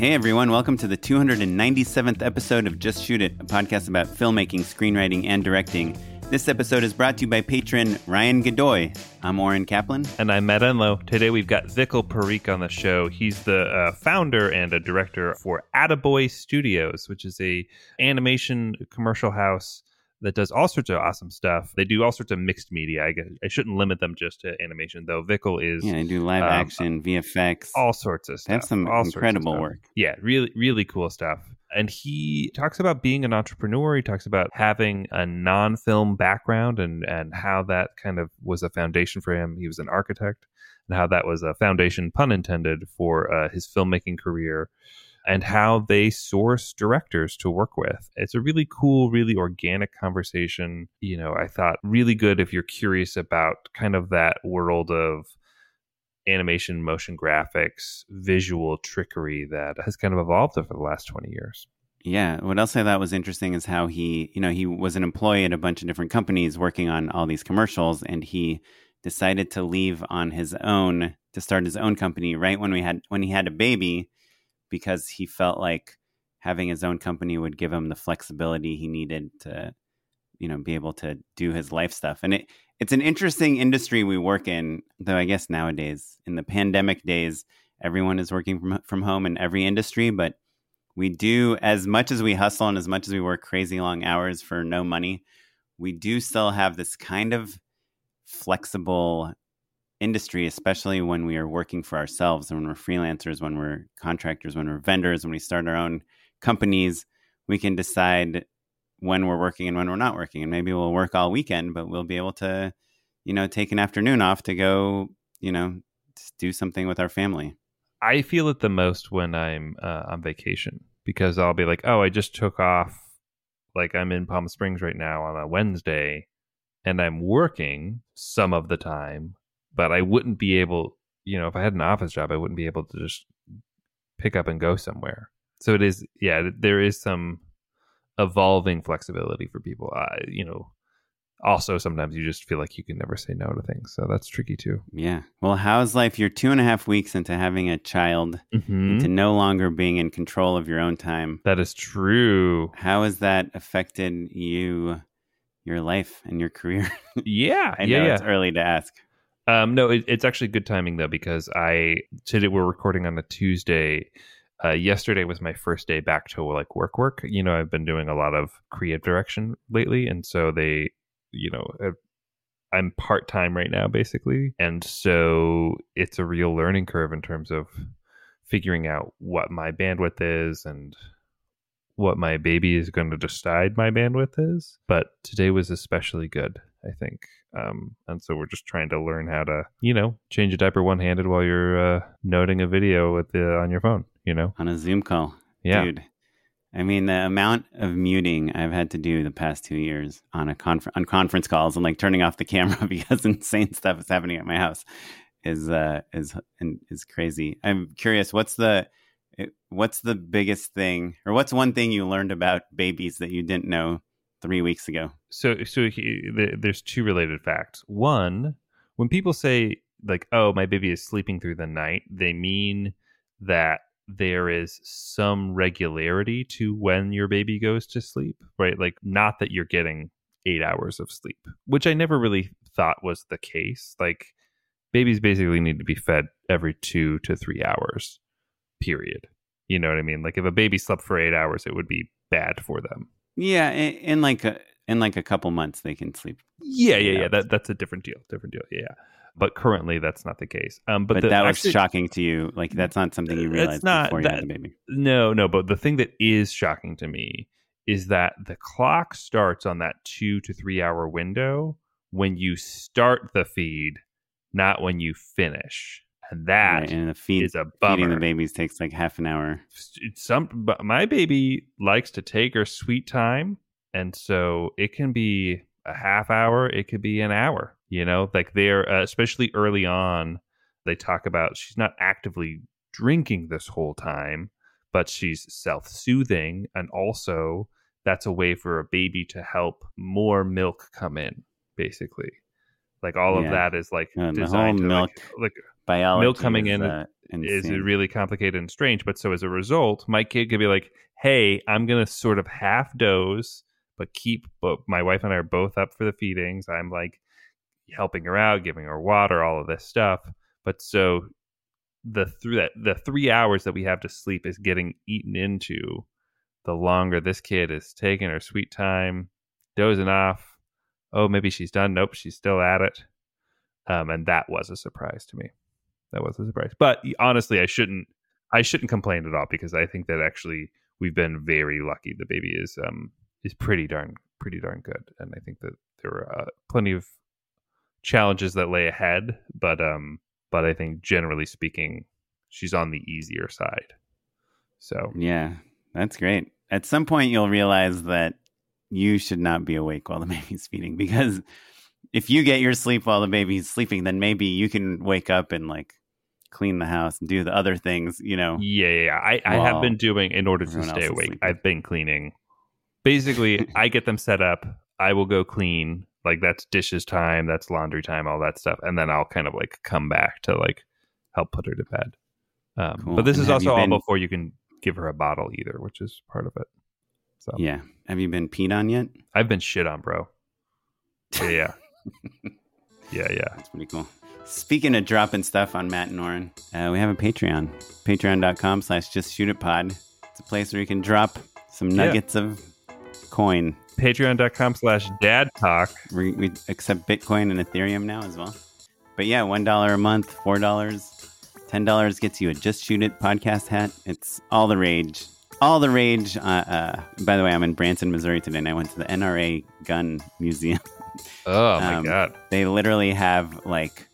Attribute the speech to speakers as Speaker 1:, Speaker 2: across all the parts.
Speaker 1: Hey everyone, welcome to the 297th episode of Just Shoot It, a podcast about filmmaking, screenwriting, and directing. This episode is brought to you by patron Ryan Godoy. I'm Oren Kaplan.
Speaker 2: And I'm Matt Enlow. Today we've got Vikal Parikh on the show. He's the uh, founder and a director for Attaboy Studios, which is a animation commercial house that does all sorts of awesome stuff. They do all sorts of mixed media. I guess I shouldn't limit them just to animation, though. Vikal is
Speaker 1: Yeah, I do live
Speaker 2: um,
Speaker 1: action, VFX.
Speaker 2: all sorts of stuff.
Speaker 1: have some
Speaker 2: all
Speaker 1: incredible work.
Speaker 2: Yeah, really, really cool stuff. And he talks about being an entrepreneur. He talks about having a non-film background and and how that kind of was a foundation for him. He was an architect, and how that was a foundation, pun intended, for uh, his filmmaking career. And how they source directors to work with. It's a really cool, really organic conversation. You know, I thought really good if you're curious about kind of that world of animation, motion graphics, visual trickery that has kind of evolved over the last 20 years.
Speaker 1: Yeah, what else I thought was interesting is how he, you know, he was an employee at a bunch of different companies working on all these commercials, and he decided to leave on his own to start his own company right when we had when he had a baby, because he felt like having his own company would give him the flexibility he needed to, you know, be able to do his life stuff. And it it's an interesting industry we work in, though I guess nowadays in the pandemic days, everyone is working from from home in every industry, but we do as much as we hustle and as much as we work crazy long hours for no money we do still have this kind of flexible industry especially when we are working for ourselves and when we're freelancers when we're contractors when we're vendors when we start our own companies we can decide when we're working and when we're not working and maybe we'll work all weekend but we'll be able to you know take an afternoon off to go you know do something with our family
Speaker 2: I feel it the most when I'm uh, on vacation because I'll be like, oh, I just took off. Like I'm in Palm Springs right now on a Wednesday and I'm working some of the time, but I wouldn't be able, you know, if I had an office job, I wouldn't be able to just pick up and go somewhere. So it is, yeah, there is some evolving flexibility for people. Uh, you know, also sometimes you just feel like you can never say no to things. So that's tricky too.
Speaker 1: Yeah. Well, how's life? You're two and a half weeks into having a child,
Speaker 2: Mm-hmm.
Speaker 1: into no longer being in control of your own time.
Speaker 2: That is true.
Speaker 1: How has that affected you, your life, and your career?
Speaker 2: Yeah,
Speaker 1: I know
Speaker 2: yeah.
Speaker 1: it's early to ask.
Speaker 2: Um, no, it, it's actually good timing though because I today we're recording on a Tuesday. Uh, yesterday was my first day back to like work work. You know, I've been doing a lot of creative direction lately, and so they, you know, uh, I'm part time right now basically, and so it's a real learning curve in terms of figuring out what my bandwidth is and what my baby is going to decide my bandwidth is. But today was especially good, I think. Um, and so we're just trying to learn how to, you know, change a diaper one handed while you're uh, noting a video with the on your phone. You know,
Speaker 1: on a Zoom call.
Speaker 2: Yeah.
Speaker 1: Dude. I mean, the amount of muting I've had to do the past two years on a conf- on conference calls and like turning off the camera because insane stuff is happening at my house is uh is is crazy. I'm curious, what's the what's the biggest thing, or what's one thing you learned about babies that you didn't know three weeks ago?
Speaker 2: so so he, the, there's two related facts. One, when people say like, "Oh, my baby is sleeping through the night," they mean that there is some regularity to when your baby goes to sleep, right? Like, not that you're getting eight hours of sleep, which I never really thought was the case. Like, babies basically need to be fed every two to three hours, period. You know what I mean? Like if a baby slept for eight hours, it would be bad for them.
Speaker 1: Yeah, in, in like a in like a couple months they can sleep.
Speaker 2: Yeah, yeah, yeah. That that's a different deal. Different deal. Yeah. But currently, that's not the case. Um, but,
Speaker 1: But,
Speaker 2: the,
Speaker 1: that was
Speaker 2: actually-
Speaker 1: shocking to you. Like that's not something you realized
Speaker 2: not
Speaker 1: before you had the baby.
Speaker 2: No, no, but the thing that is shocking to me is that the clock starts on that two to three hour window when you start the feed, not when you finish. And that
Speaker 1: Right, and the feed,
Speaker 2: is a
Speaker 1: feeding the babies takes like half an hour.
Speaker 2: Some but my baby likes to take her sweet time and so it can be a half hour it could be an hour you know? Like they're uh, especially early on they talk about she's not actively drinking this whole time but she's self-soothing and also that's a way for a baby to help more milk come in basically. Like all of that is like
Speaker 1: the
Speaker 2: designed to like,
Speaker 1: milk
Speaker 2: like
Speaker 1: Biology
Speaker 2: coming
Speaker 1: is,
Speaker 2: in
Speaker 1: uh,
Speaker 2: is really complicated and strange. But so as a result, my kid could be like, "Hey, I'm gonna sort of half doze, but keep." But my wife and I are both up for the feedings. I'm like helping her out, giving her water, all of this stuff. But so the through that the three hours that we have to sleep is getting eaten into. The longer this kid is taking her sweet time, dozing off. Oh, maybe she's done. Nope, she's still at it. Um, and that was a surprise to me that was a surprise. But honestly, I shouldn't I shouldn't complain at all because I think that actually we've been very lucky. The baby is um is pretty darn pretty darn good, and I think that there are uh, plenty of challenges that lay ahead. But um but I think generally speaking, she's on the easier side. So
Speaker 1: Yeah, that's great. At some point, you'll realize that you should not be awake while the baby's feeding because if you get your sleep while the baby's sleeping, then maybe you can wake up and like clean the house and do the other things, you know.
Speaker 2: Yeah, yeah, yeah. I, I have been doing in order to stay awake. I've been cleaning. Basically, I get them set up. I will go clean. Like that's dishes time, that's laundry time, all that stuff, and then I'll kind of like come back to like help put her to bed. Um,
Speaker 1: Cool.
Speaker 2: But this
Speaker 1: And
Speaker 2: is also all
Speaker 1: been-
Speaker 2: before you can give her a bottle either, which is part of it. So
Speaker 1: Yeah. Have you been peed on yet?
Speaker 2: I've been shit on, bro. Yeah, yeah, yeah, yeah.
Speaker 1: That's pretty cool. Speaking of dropping stuff on Matt and Oren, uh, we have a Patreon. Patreon.com slash just shoot it pod. It's a place where you can drop some
Speaker 2: Yeah.
Speaker 1: nuggets of coin.
Speaker 2: Patreon.com slash dad talk.
Speaker 1: We, we accept Bitcoin and Ethereum now as well. But yeah, $1 a month, $4, $10 gets you a Just Shoot It podcast hat. It's all the rage. All the rage. Uh, uh, by the way, I'm in Branson, Missouri today, and I went to the NRA Gun Museum.
Speaker 2: Oh my
Speaker 1: Um,
Speaker 2: god.
Speaker 1: They literally have like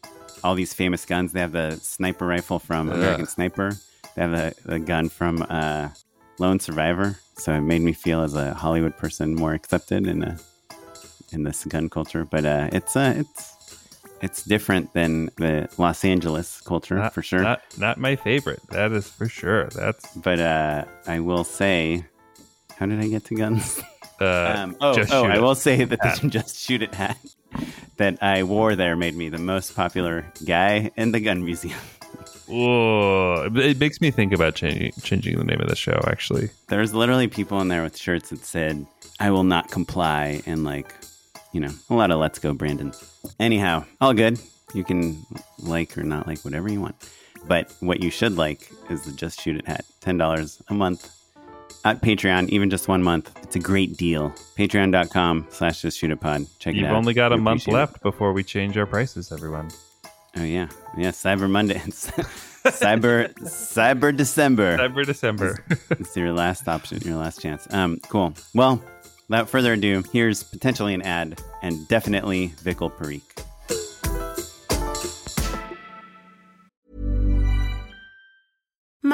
Speaker 1: all these famous guns. They have the sniper rifle from. American Sniper. They have the, the gun from uh, Lone Survivor. So it made me feel as a Hollywood person more accepted in a, in this gun culture. But uh, it's uh, it's it's different than the Los Angeles culture
Speaker 2: Not,
Speaker 1: for sure.
Speaker 2: Not not my favorite. That is for sure. That's
Speaker 1: but uh, I will say, how did I get to guns?
Speaker 2: uh
Speaker 1: um, oh, oh I will say that the Just Shoot It hat that I wore there made me the most popular guy in the gun museum.
Speaker 2: Whoa. It makes me think about changing changing the name of the show actually.
Speaker 1: There's literally people in there with shirts that said, I will not comply, and like, you know, a lot of let's go, Brandon. Anyhow, all good. You can like or not like whatever you want. But what you should like is the Just Shoot It hat. $10 a month at Patreon, even just one month. It's a great deal. Patreon.com slash Just Shoot It Pod. Check it
Speaker 2: You've only got a
Speaker 1: We
Speaker 2: month
Speaker 1: appreciate it.
Speaker 2: left before we change our prices, everyone.
Speaker 1: Oh yeah, yeah. Cyber Monday, Cyber Cyber December.
Speaker 2: Cyber December.
Speaker 1: It's your last option, your last chance. Um, cool. Well, without further ado, here's potentially an ad and definitely Vikal Parikh.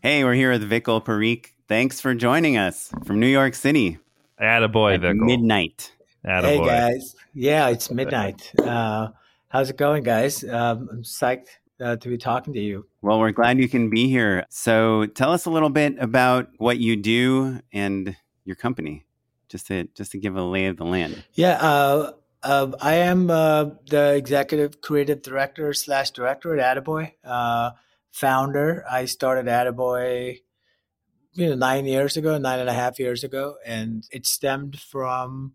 Speaker 1: Hey, we're here with Vikal Parikh. Thanks for joining us from New York City.
Speaker 2: Attaboy,
Speaker 1: at
Speaker 2: Vikal.
Speaker 1: midnight.
Speaker 2: Attaboy.
Speaker 3: Hey guys, yeah, it's midnight. Uh, how's it going, guys? Um, I'm psyched uh, to be talking to you.
Speaker 1: Well, we're glad you can be here. So, tell us a little bit about what you do and your company, just to just to give a lay of the land.
Speaker 3: Yeah, uh, uh, I am uh, the executive creative director slash director at Attaboy, uh, founder. I started Attaboy, you know, nine years ago, nine and a half years ago, and it stemmed from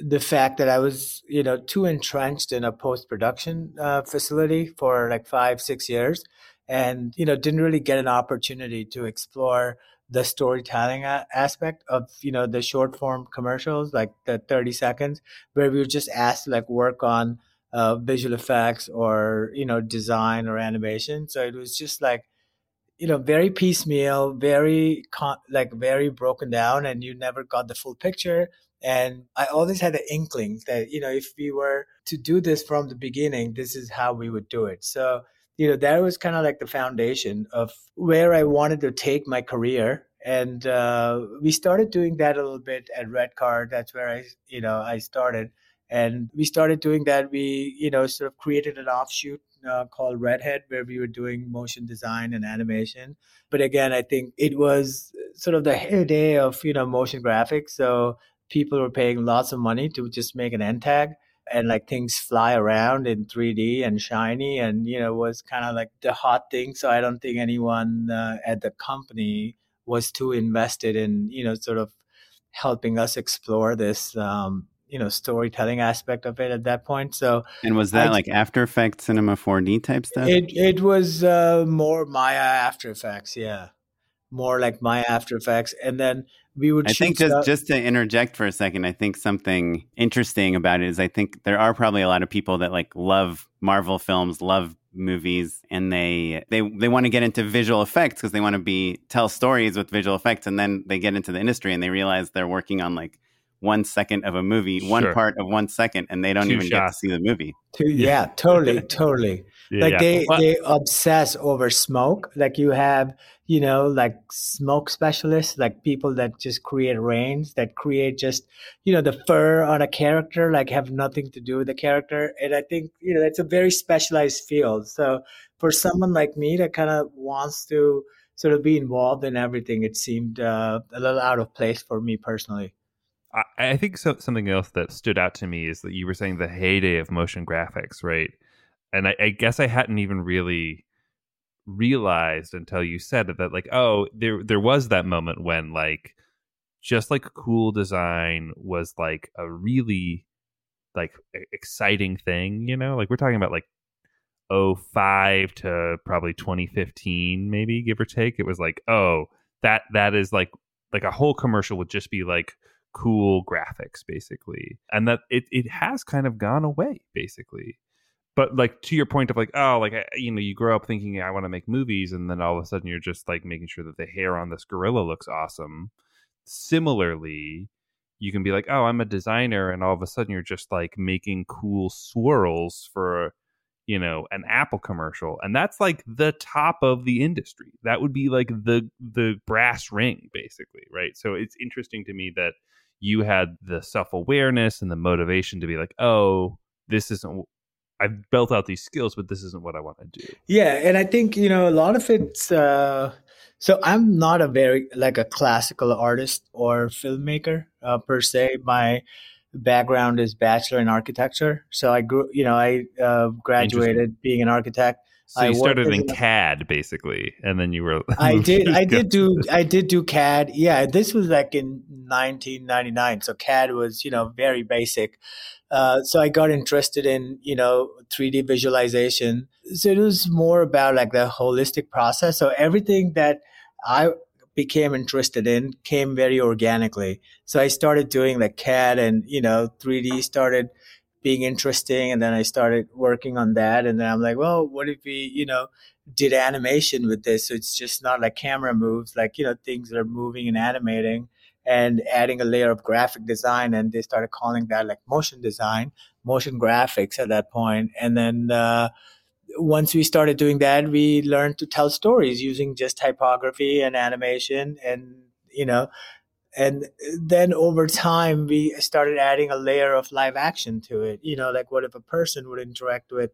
Speaker 3: the fact that I was, you know, too entrenched in a post production uh, facility for like five, six years, and you know, didn't really get an opportunity to explore the storytelling a- aspect of you know the short form commercials, like the thirty seconds, where we were just asked to like work on uh, visual effects or you know design or animation. So it was just like you know very piecemeal very con- like very broken down and you never got the full picture. And i always had an inkling that you know if we were to do this from the beginning this is how we would do it. So you know that was kind of like the foundation of where i wanted to take my career. And uh, we started doing that a little bit at Red Car that's where i you know i started and we started doing that. We you know sort of created an offshoot uh, called redhead where we were doing motion design and animation. But again i think it was sort of the heyday of you know motion graphics. So people were paying lots of money to just make an end tag and like things fly around in 3d and shiny and you know was kind of like the hot thing. So i don't think anyone uh, at the company was too invested in you know sort of helping us explore this um, you know storytelling aspect of it at that point so
Speaker 1: And was that
Speaker 3: I-
Speaker 1: like After Effects, Cinema 4D type stuff?
Speaker 3: it it was uh, more Maya After Effects, yeah, more like Maya After Effects, and then we would.
Speaker 1: I think just
Speaker 3: stuff-
Speaker 1: just to interject for a second, I think something interesting about it is I think there are probably a lot of people that like love Marvel films, love movies, and they they they want to get into visual effects because they want to be tell stories with visual effects, and then they get into the industry and they realize they're working on like one second of a movie, one part of one second, and they don't
Speaker 2: Two
Speaker 1: even get to see the movie.
Speaker 3: to- yeah, totally, totally.
Speaker 2: Yeah,
Speaker 3: like
Speaker 2: yeah.
Speaker 3: they
Speaker 2: Well,
Speaker 3: they obsess over smoke. Like you have, you know, like smoke specialists, like people that just create rains, that create just, you know, the fur on a character, like have nothing to do with the character. And I think you know that's a very specialized field. So for someone like me that kind of wants to sort of be involved in everything, it seemed uh, a little out of place for me personally.
Speaker 2: I, I think so, something else that stood out to me is that you were saying the heyday of motion graphics, right? And I, I guess I hadn't even really realized until you said it that, like, oh, there there was that moment when like just like cool design was like a really like exciting thing, you know? Like we're talking about like 05 to probably 2015 maybe give or take. It was like, oh, that that is like like a whole commercial would just be like cool graphics basically. And that it it has kind of gone away basically. But like to your point of like oh like you know you grow up thinking I want to make movies and then all of a sudden you're just like making sure that the hair on this gorilla looks awesome similarly, you can be like, oh, I'm a designer, and all of a sudden you're just like making cool swirls for you know an apple commercial and that's like the top of the industry. That would be like the the brass ring basically right? So it's interesting to me that you had the self-awareness and the motivation to be like oh this isn't i've built out these skills but this isn't what i want to do.
Speaker 3: Yeah and i think you know a lot of it's uh so i'm not a very like a classical artist or filmmaker uh, per se. My background is bachelor in architecture. So I grew, you know, I uh, graduated being an architect.
Speaker 2: So you started in CAD basically, and then you were.
Speaker 3: I did. I did do. I did do CAD. Yeah, this was like in 1999. So CAD was, you know, very basic. Uh, so I got interested in, you know, 3D visualization. So it was more about like the holistic process. So everything that I became interested in came very organically. So I started doing like CAD and, you know, 3D started being interesting. And then I started working on that. And then I'm like, well, what if we, you know, did animation with this? So it's just not like camera moves, like, you know, things that are moving and animating and adding a layer of graphic design. And they started calling that like motion design, motion graphics at that point. And then, uh, once we started doing that, we learned to tell stories using just typography and animation and, you know, and then over time we started adding a layer of live action to it. You know, like what if a person would interact with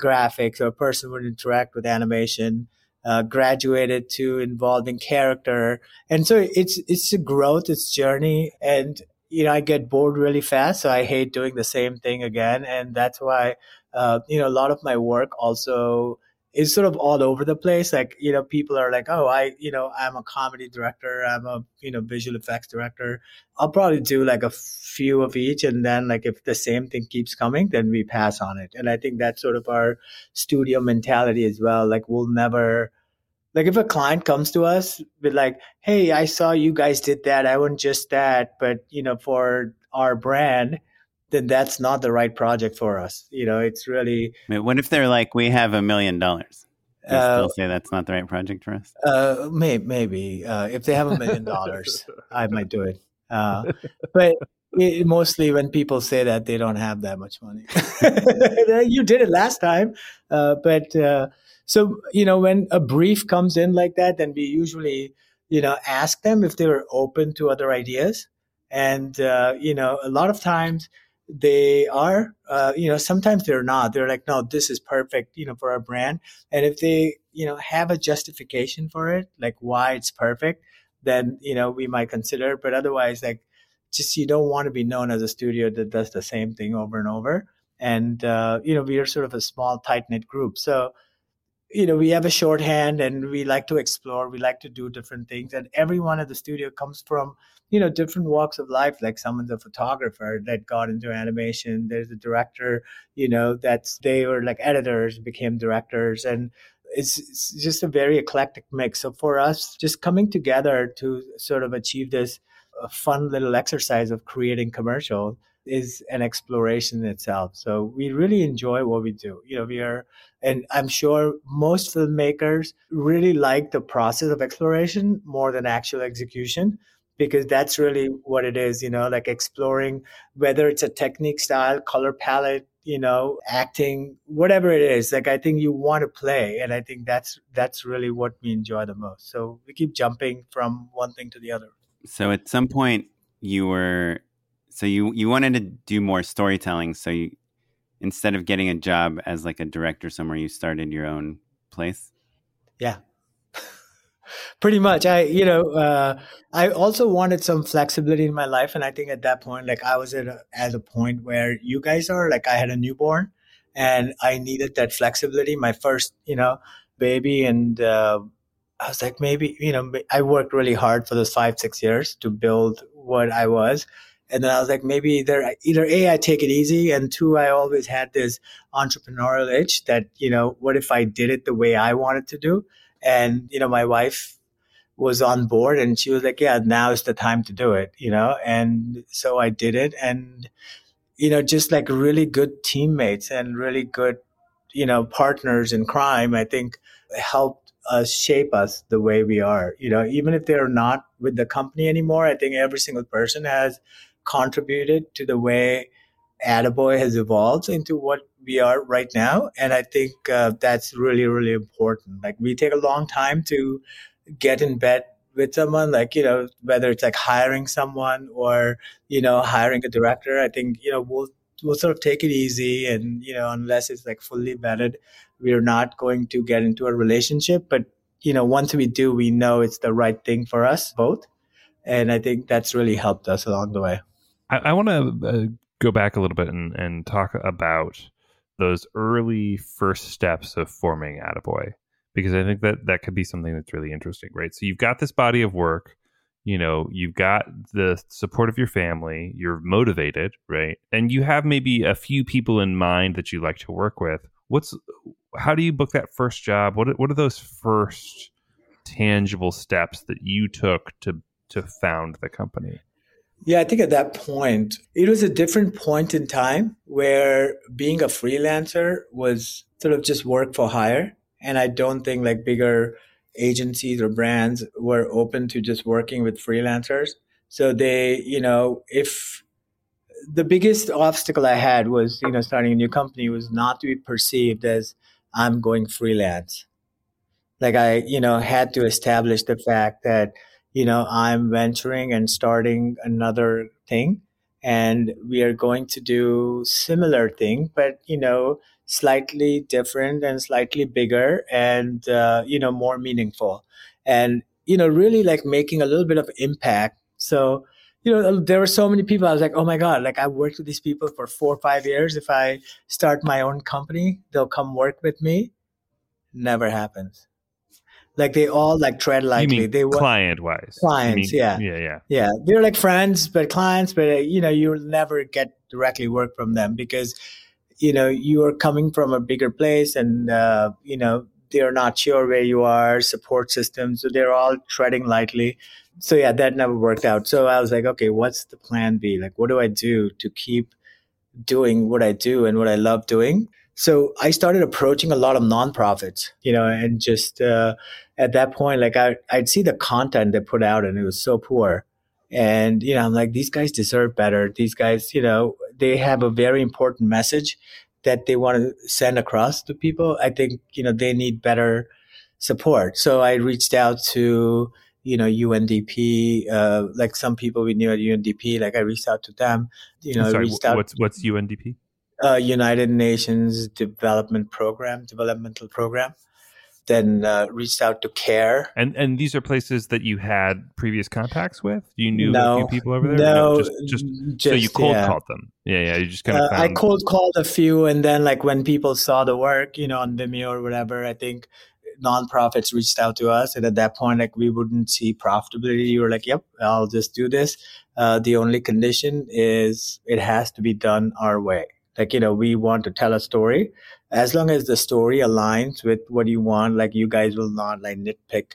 Speaker 3: graphics or a person would interact with animation, uh, graduated to involving character. And so it's, it's a growth, it's journey. And, you know, I get bored really fast. So I hate doing the same thing again. And that's why uh, you know, a lot of my work also is sort of all over the place. Like, you know, people are like, oh, I, you know, I'm a comedy director. I'm a, you know, visual effects director. I'll probably do like a few of each. And then like if the same thing keeps coming, then we pass on it. And I think that's sort of our studio mentality as well. Like we'll never, like if a client comes to us with like, hey, I saw you guys did that. I want just that. But, you know, for our brand, then that's not the right project for us. You know, it's really.
Speaker 1: what if they're like, we have a million dollars? You uh, still say that's not the right project for us?
Speaker 3: Uh, may, maybe uh, if they have a million dollars, I might do it. Uh, but it, mostly when people say that, they don't have that much money. you did it last time, uh, but uh, so you know when a brief comes in like that, then we usually you know ask them if they're open to other ideas, and you know a lot of times they are uh, you know sometimes they're not. They're like no this is perfect you know for our brand. And if they you know have a justification for it like why it's perfect then you know we might consider. But otherwise like just you don't want to be known as a studio that does the same thing over and over. And uh, you know we are sort of a small tight knit group. So you know we have a shorthand and we like to explore. We like to do different things. And everyone at the studio comes from you know different walks of life like someone's a photographer that got into animation there's a director you know that's they were like editors became directors and it's, it's just a very eclectic mix so for us just coming together to sort of achieve this uh, fun little exercise of creating commercial is an exploration itself. So we really enjoy what we do. You know, we are, and I'm sure most filmmakers really like the process of exploration more than actual execution because that's really what it is, you know, like exploring whether it's a technique style, color palette, you know, acting, whatever it is. Like I think you want to play. And I think that's that's really what we enjoy the most. So we keep jumping from one thing to the other.
Speaker 1: So at some point you were so you you wanted to do more storytelling. So you instead of getting a job as like a director somewhere, you started your own place.
Speaker 3: Yeah, pretty much. I you know uh, I also wanted some flexibility in my life, and I think at that point, like I was at a, at a point where you guys are. Like I had a newborn, and I needed that flexibility. My first you know baby, and uh, I was like maybe you know I worked really hard for those five six years to build what I was and then I was like, maybe either either a I take it easy, and two I always had this entrepreneurial itch that you know, what if I did it the way I wanted to do? And you know, my wife was on board, and she was like, yeah, now is the time to do it, you know. And so I did it, and you know, just like really good teammates and really good, you know, partners in crime, I think helped us shape us the way we are. You know, even if they're not with the company anymore, I think every single person has contributed to the way Attaboy has evolved into what we are right now. And I think uh, that's really, really important. Like we take a long time to get in bed with someone, like, you know, whether it's like hiring someone or, you know, hiring a director, I think, you know, we'll, we'll sort of take it easy. And, you know, unless it's like fully vetted, we're not going to get into a relationship. But, you know, once we do, we know it's the right thing for us both. And I think that's really helped us along the way.
Speaker 2: I, I want to uh, go back a little bit and, and talk about those early first steps of forming Attaboy because I think that that could be something that's really interesting, right? So you've got this body of work, you know, you've got the support of your family, you're motivated, right? And you have maybe a few people in mind that you like to work with. What's how do you book that first job? What what are those first tangible steps that you took to to found the company?
Speaker 3: Yeah, I think at that point, it was a different point in time where being a freelancer was sort of just work for hire. And I don't think like bigger agencies or brands were open to just working with freelancers. So they, you know, if the biggest obstacle I had was, you know, starting a new company was not to be perceived as I'm going freelance. Like I, you know, had to establish the fact that you know, I'm venturing and starting another thing and we are going to do similar thing, but, you know, slightly different and slightly bigger and, uh, you know, more meaningful and, you know, really like making a little bit of impact. So, you know, there were so many people. I was like, oh my God, like I've worked with these people for four or five years. If I start my own company, they'll come work with me. Never happens. Like they all like tread lightly. they
Speaker 2: were client wise.
Speaker 3: Clients,
Speaker 2: mean,
Speaker 3: yeah,
Speaker 2: yeah, yeah,
Speaker 3: yeah. They're like friends, but clients. But uh, you know, you'll never get directly work from them because you know you are coming from a bigger place, and uh, you know they're not sure where you are. Support systems, so they're all treading lightly. So yeah, that never worked out. So I was like, okay, what's the plan B? Like, what do I do to keep doing what I do and what I love doing? So I started approaching a lot of nonprofits, you know, and just uh, at that point, like I, I'd see the content they put out and it was so poor. And, you know, I'm like, these guys deserve better. These guys, you know, they have a very important message that they want to send across to people. I think, you know, they need better support. So I reached out to, you know, UNDP, uh, like some people we knew at UNDP, like I reached out to them, you know,
Speaker 2: Sorry,
Speaker 3: reached out.
Speaker 2: What's, what's UNDP?
Speaker 3: Uh, United Nations Development Program, developmental program. Then uh, reached out to CARE.
Speaker 2: And and these are places that you had previous contacts with. You knew
Speaker 3: no,
Speaker 2: a few people over there.
Speaker 3: No,
Speaker 2: just, just, just, so you cold
Speaker 3: yeah.
Speaker 2: called them. Yeah, yeah. You just kind of.
Speaker 3: Uh, I cold called a few, and then like when people saw the work, you know, on Vimeo or whatever, I think nonprofits reached out to us, and at that point, like we wouldn't see profitability. You were like, "Yep, I'll just do this." Uh, the only condition is it has to be done our way like you know we want to tell a story. As long as the story aligns with what you want like you guys will not like nitpick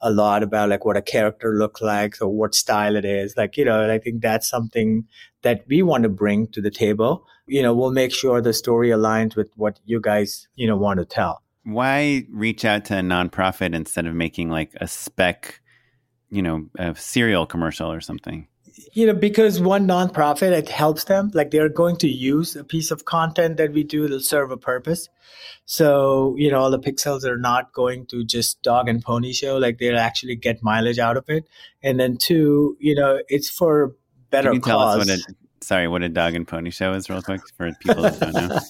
Speaker 3: a lot about like what a character looks like or what style it is. Like you know i think that's something that we want to bring to the table. You know we'll make sure the story aligns with what you guys you know want to tell.
Speaker 1: Why reach out to a nonprofit instead of making like a spec you know a cereal commercial or something
Speaker 3: you know, because one nonprofit, it helps them. Like they're going to use a piece of content that we do to serve a purpose. So, you know, all the pixels are not going to just dog and pony show. Like they'll actually get mileage out of it. And then two, you know, it's for better
Speaker 1: Can you
Speaker 3: cause.
Speaker 1: tell us what a sorry, what a dog and pony show is, real quick, for people that don't know.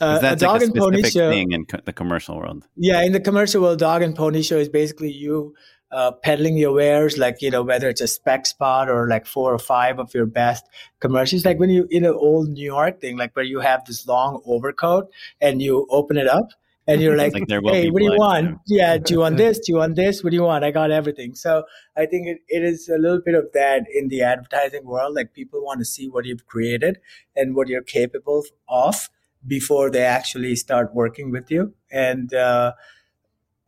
Speaker 3: Uh,
Speaker 1: that's
Speaker 3: a dog
Speaker 1: like a
Speaker 3: and pony show.
Speaker 1: thing in co- the commercial world.
Speaker 3: Yeah, in the commercial world, dog and pony show is basically you uh, peddling your wares, like you know whether it's a spec spot or like four or five of your best commercials. Like when you in an old New York thing, like where you have this long overcoat and you open it up and you're like,
Speaker 1: Like
Speaker 3: hey, what do you want?
Speaker 1: know?
Speaker 3: Yeah, do you want this? Do you want this? What do you want? I got everything. So I think it, it is a little bit of that in the advertising world. Like people want to see what you've created and what you're capable of before they actually start working with you. And uh,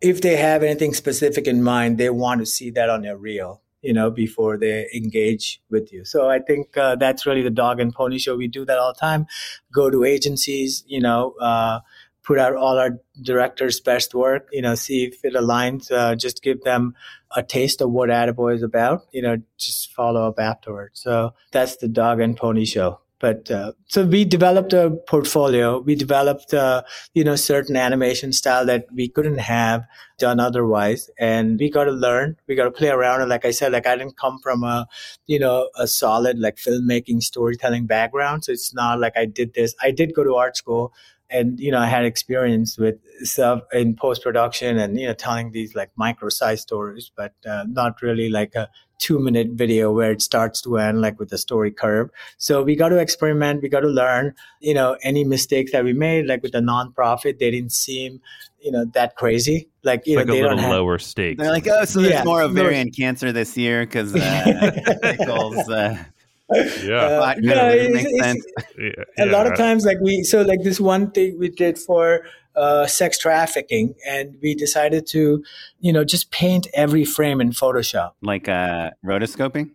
Speaker 3: if they have anything specific in mind, they want to see that on your reel, you know, before they engage with you. So I think uh, that's really the dog and pony show. We do that all the time. Go to agencies, you know, uh, put out all our directors' best work, you know, see if it aligns, uh, just give them a taste of what Attaboy is about, you know, just follow up afterwards. So that's the dog and pony show. But uh, so we developed a portfolio. We developed, uh, you know, certain animation style that we couldn't have done otherwise, and we got to learn. We got to play around. And like I said, like I didn't come from a, you know, a solid like filmmaking storytelling background, so it's not like I did this. I did go to art school and you know i had experience with stuff in post production and you know telling these like micro size stories but uh, not really like a two minute video where it starts to end like with a story curve so we got to experiment we got to learn you know any mistakes that we made like with the nonprofit they didn't seem you know that crazy like you
Speaker 2: like
Speaker 3: know they
Speaker 2: a little
Speaker 3: don't have,
Speaker 2: lower stakes.
Speaker 1: They're like, oh, so there's
Speaker 3: Yeah,
Speaker 1: more
Speaker 3: no-
Speaker 1: ovarian cancer this year because uh, Nichols. Uh,
Speaker 2: yeah.
Speaker 3: Uh,
Speaker 1: Black
Speaker 3: yeah, it's- it's-
Speaker 1: sense.
Speaker 2: yeah.
Speaker 3: a lot of times like we so like this one thing we did for uh, sex trafficking and we decided to you know just paint every frame in photoshop
Speaker 1: like uh, rotoscoping.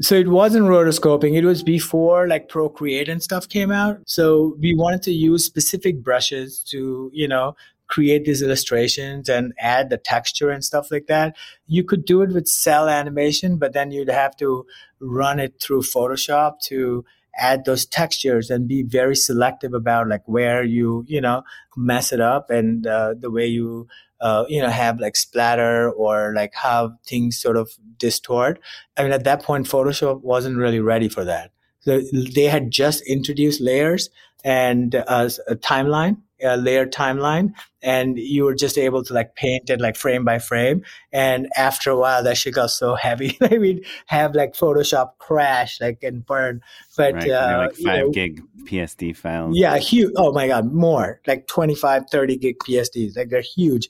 Speaker 3: so it wasn't rotoscoping it was before like procreate and stuff came out so we wanted to use specific brushes to you know create these illustrations and add the texture and stuff like that you could do it with cel animation but then you'd have to run it through photoshop to add those textures and be very selective about like where you you know mess it up and uh, the way you uh, you know have like splatter or like how things sort of distort. I mean at that point photoshop wasn't really ready for that. So they had just introduced layers and uh, a timeline a layer timeline and you were just able to like paint it like frame by frame and after a while that shit got so heavy like we'd have like photoshop crash like and burn but
Speaker 1: right,
Speaker 3: uh,
Speaker 1: like
Speaker 3: you
Speaker 1: five
Speaker 3: know,
Speaker 1: gig PSD files.
Speaker 3: yeah, huge. Oh my God, more like 25, 30 gig PSDs. Like they're huge.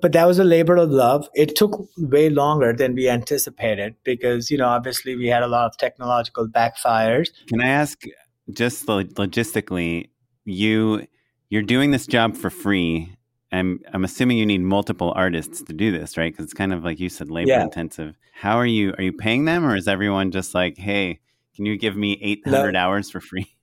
Speaker 3: But that was a labor of love. It took way longer than we anticipated because, you know, obviously we had a lot of technological backfires.
Speaker 1: Can I ask, just lo- logistically, you you're doing this job for free. I'm I'm assuming you need multiple artists to do this, right? Because it's kind of like you said, labor
Speaker 3: Yeah.
Speaker 1: intensive. How are you? Are you paying them, or is everyone just like, hey, can you give me 800 hours for free?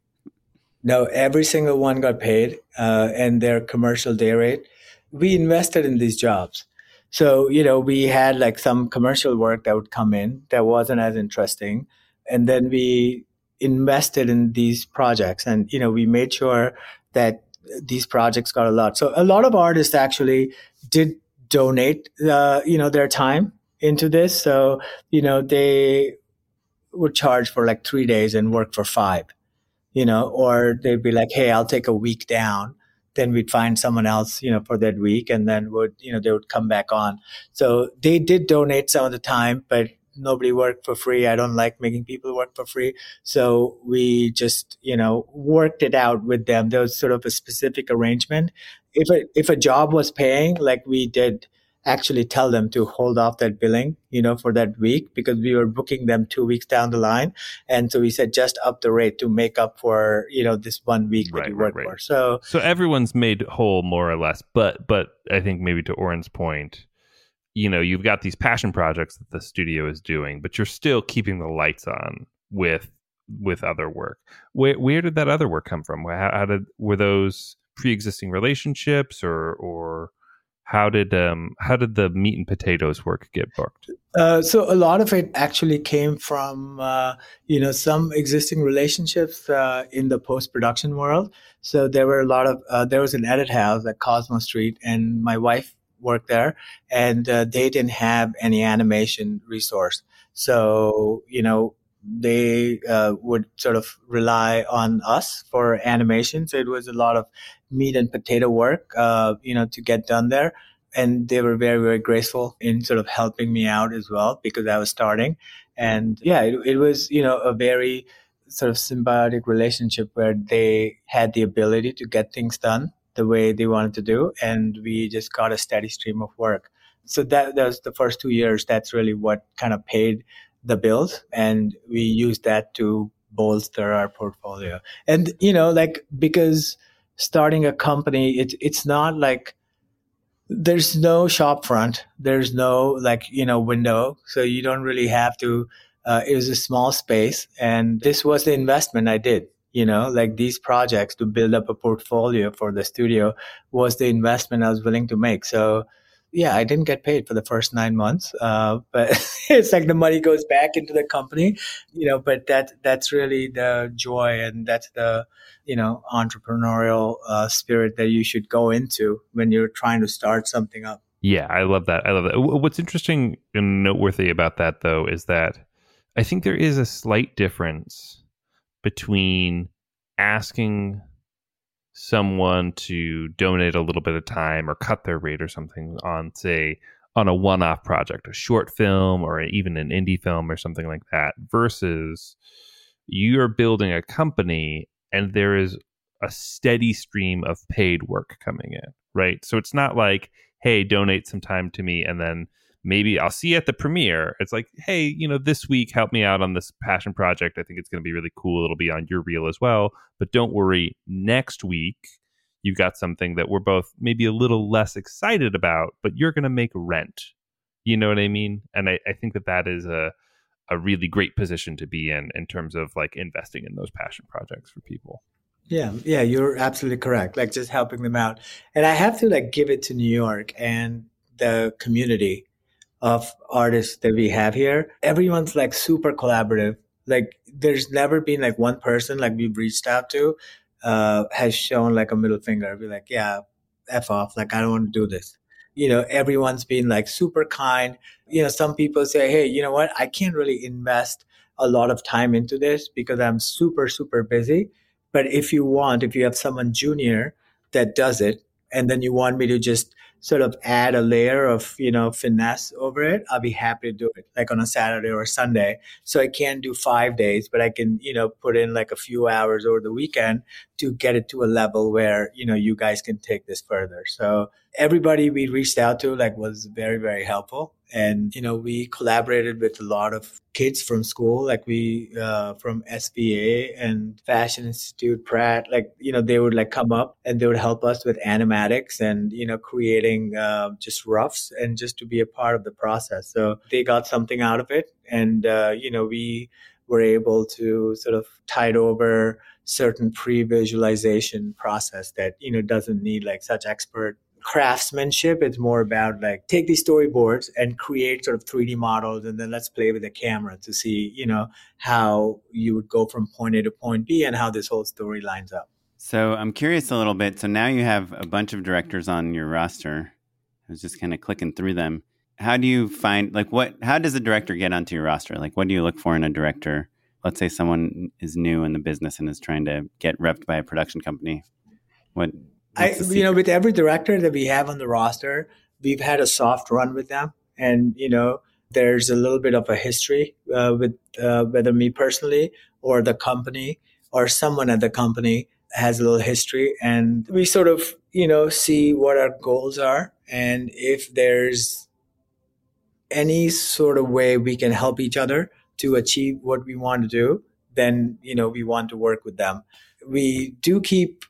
Speaker 3: No, every single one got paid uh, and their commercial day rate. We invested in these jobs. So, you know, we had like some commercial work that would come in that wasn't as interesting. And then we invested in these projects and, you know, we made sure that these projects got a lot. So a lot of artists actually did donate, uh, you know, their time into this. So, you know, they would charge for like three days and work for five you know, or they'd be like, hey, I'll take a week down. Then we'd find someone else, you know, for that week and then would, you know, they would come back on. So they did donate some of the time, but nobody worked for free. I don't like making people work for free. So we just, you know, worked it out with them. There was sort of a specific arrangement. If a, if a job was paying, like we did actually tell them to hold off that billing, you know, for that week because we were booking them two weeks down the line. And so we said just up the rate to make up for, you know, this one week that
Speaker 2: Right,
Speaker 3: you
Speaker 2: right,
Speaker 3: work
Speaker 2: right.
Speaker 3: for. So
Speaker 2: So everyone's made whole more or less, but but I think maybe to Oren's point, you know, you've got these passion projects that the studio is doing, but you're still keeping the lights on with with other work. Where where did that other work come from? How, how did were those pre-existing relationships or or how did um how did the meat and potatoes work get booked?
Speaker 3: Uh, so a lot of it actually came from uh, you know some existing relationships uh, in the post production world. So there were a lot of uh, there was an edit house at Cosmo Street, and my wife worked there, and uh, they didn't have any animation resource. So you know they uh, would sort of rely on us for animation. So it was a lot of meat and potato work, uh, you know, to get done there and they were very very graceful in sort of helping me out as well because i was starting and yeah it, it was you know a very sort of symbiotic relationship where they had the ability to get things done the way they wanted to do and we just got a steady stream of work. So that, that was the first two years that's really what kind of paid the bills and we used that to bolster our portfolio. And you know like because starting a company it, it's not like there's no shop front there's no like you know window so you don't really have to uh, it was a small space and this was the investment i did you know like these projects to build up a portfolio for the studio was the investment i was willing to make. So yeah i didn't get paid for the first nine months uh, but it's like the money goes back into the company you know but that that's really the joy and that's the you know entrepreneurial uh, spirit that you should go into when you're trying to start something up.
Speaker 2: Yeah i love that. I love that. What's interesting and noteworthy about that though is that i think there is a slight difference between asking someone to donate a little bit of time or cut their rate or something on say on a one-off project a short film or even an indie film or something like that versus you're building a company and there is a steady stream of paid work coming in right? So it's not like hey donate some time to me and then maybe I'll see you at the premiere. It's like, hey, you know, this week help me out on this passion project. I think it's going to be really cool. It'll be on your reel as well. But don't worry, next week you've got something that we're both maybe a little less excited about, but you're going to make rent. You know what I mean? And I, I think that that is a a really great position to be in in terms of like investing in those passion projects for people.
Speaker 3: Yeah, yeah, you're absolutely correct. Like just helping them out. And I have to like give it to New York and the community of artists that we have here, everyone's like super collaborative. Like there's never been like one person like we've reached out to uh, has shown like a middle finger. Be like, yeah, f off. Like I don't want to do this. You know, everyone's been like super kind. You know, some people say, hey, you know what? I can't really invest a lot of time into this because I'm super super busy. But if you want, if you have someone junior that does it, and then you want me to just sort of add a layer of you know finesse over it i'll be happy to do it like on a saturday or a sunday. So i can't do five days but i can you know put in like a few hours over the weekend to get it to a level where you know you guys can take this further. So everybody we reached out to like was very very helpful. And you know we collaborated with a lot of kids from school. Like we uh, from sva and fashion institute pratt like you know they would like come up and they would help us with animatics and you know creating uh, just roughs and just to be a part of the process. So they got something out of it and uh, you know we were able to sort of tide over certain pre-visualization process that you know doesn't need like such expert craftsmanship. It's more about like take these storyboards and create sort of 3D models, and then let's play with the camera to see, you know, how you would go from point A to point B and how this whole story lines up.
Speaker 1: So I'm curious a little bit. So now you have a bunch of directors on your roster. I was just kind of clicking through them. How do you find like what? How does a director get onto your roster? Like, what do you look for in a director? Let's say someone is new in the business and is trying to get repped by a production company. What
Speaker 3: I, you know, with every director that we have on the roster, we've had a soft run with them, and you know, there's a little bit of a history uh, with uh, whether me personally or the company or someone at the company has a little history, and we sort of you know see what our goals are, and if there's any sort of way we can help each other to achieve what we want to do, then you know we want to work with them. We do keep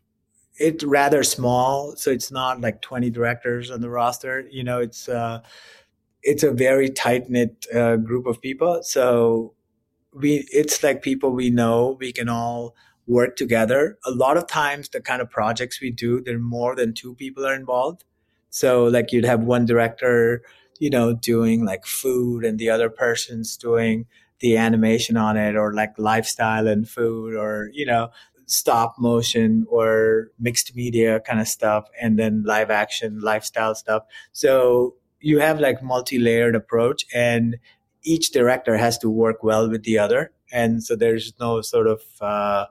Speaker 3: it rather small, so it's not like 20 directors on the roster. You know, it's uh, it's a very tight knit uh, group of people. So we it's like people we know. We can all work together. A lot of times, the kind of projects we do, there more than two people are involved. So like you'd have one director, you know, doing like food, and the other person's doing the animation on it, or like lifestyle and food, or you know, stop motion or mixed media kind of stuff and then live action lifestyle stuff. So you have like multi-layered approach and each director has to work well with the other. And so there's no sort of uh,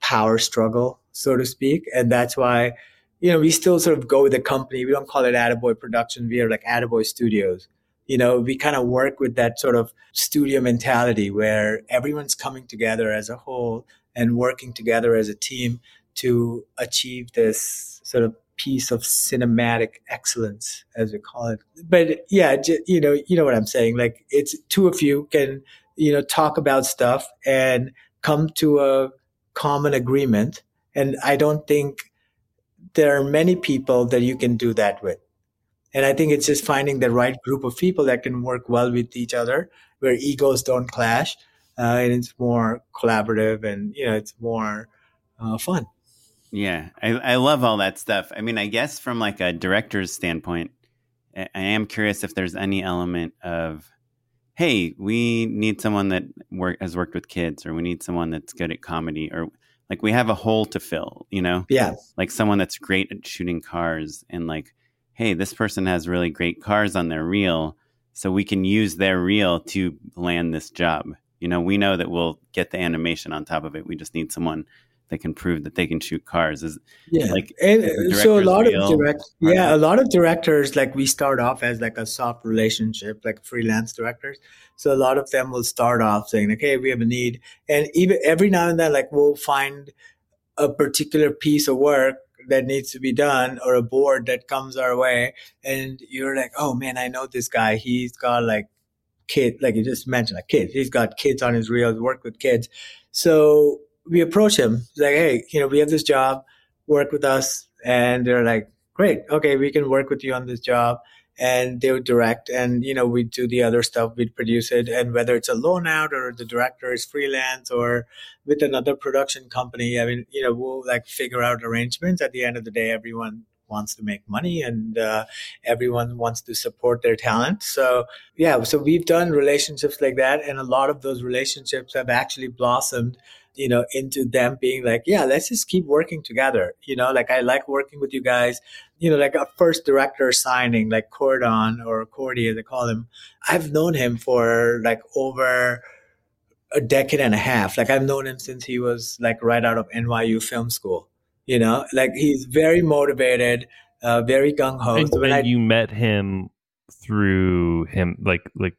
Speaker 3: power struggle so to speak. And that's why you know we still sort of go with the company we don't call it attaboy production we are like attaboy studios you know we kind of work with that sort of studio mentality where everyone's coming together as a whole and working together as a team to achieve this sort of piece of cinematic excellence, as we call it. But yeah, you know, you know what I'm saying. Like it's two of you can, you know, talk about stuff and come to a common agreement. And I don't think there are many people that you can do that with. And I think it's just finding the right group of people that can work well with each other, where egos don't clash, uh, and it's more collaborative and you know it's more uh, fun.
Speaker 1: Yeah, I, I love all that stuff. I mean, I guess from like a director's standpoint, I am curious if there's any element of, hey, we need someone that work, has worked with kids, or we need someone that's good at comedy, or like we have a hole to fill, you know?
Speaker 3: Yeah.
Speaker 1: Like someone that's great at shooting cars, and like, hey, this person has really great cars on their reel, so we can use their reel to land this job. You know, we know that we'll get the animation on top of it. We just need someone that can prove that they can shoot cars is
Speaker 3: yeah like and so a lot of direct yeah a lot of directors like we start off as like a soft relationship like freelance directors. So a lot of them will start off saying okay we have a need. And even every now and then like we'll find a particular piece of work that needs to be done or a board that comes our way and you're like oh man i know this guy. He's got like kid like you just mentioned a kid he's got kids on his reels work with kids. So we approach him like, hey, you know, we have this job, work with us, and they're like, great, okay, we can work with you on this job. And they would direct, and you know, we do the other stuff, we'd produce it, and whether it's a loan out or the director is freelance or with another production company, I mean, you know, we'll like figure out arrangements. At the end of the day, everyone wants to make money and uh, everyone wants to support their talent. So, yeah, so we've done relationships like that. And a lot of those relationships have actually blossomed you know, into them being like, yeah, let's just keep working together. You know, like I like working with you guys. You know, like a first director signing, like Cordon or Cordy, as they call him. I've known him for like over a decade and a half. Like I've known him since he was like right out of NYU film school. You know, like he's very motivated, uh, very gung ho.
Speaker 2: And, so when I, you met him through him, like like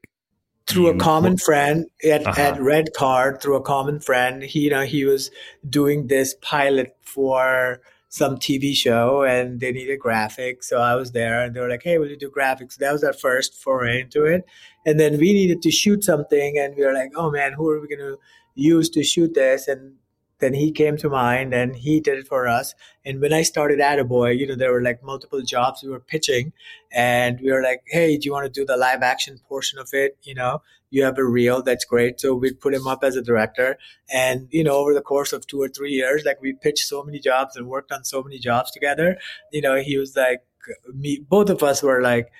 Speaker 3: through a common friend at, uh-huh. at Red Car, through a common friend. He, you know, he was doing this pilot for some TV show and they needed graphics. So I was there and they were like, Hey, will you do graphics? That was our first foray into it. And then we needed to shoot something and we were like, Oh man, who are we going to use to shoot this? And then he came to mind and he did it for us. And when I started Attaboy, you know, there were like multiple jobs we were pitching and we were like, Hey, do you want to do the live action portion of it? You know, you have a reel. That's great. So we put him up as a director. And, you know, over the course of two or three years, like we pitched so many jobs and worked on so many jobs together. You know, he was like, me, both of us were like,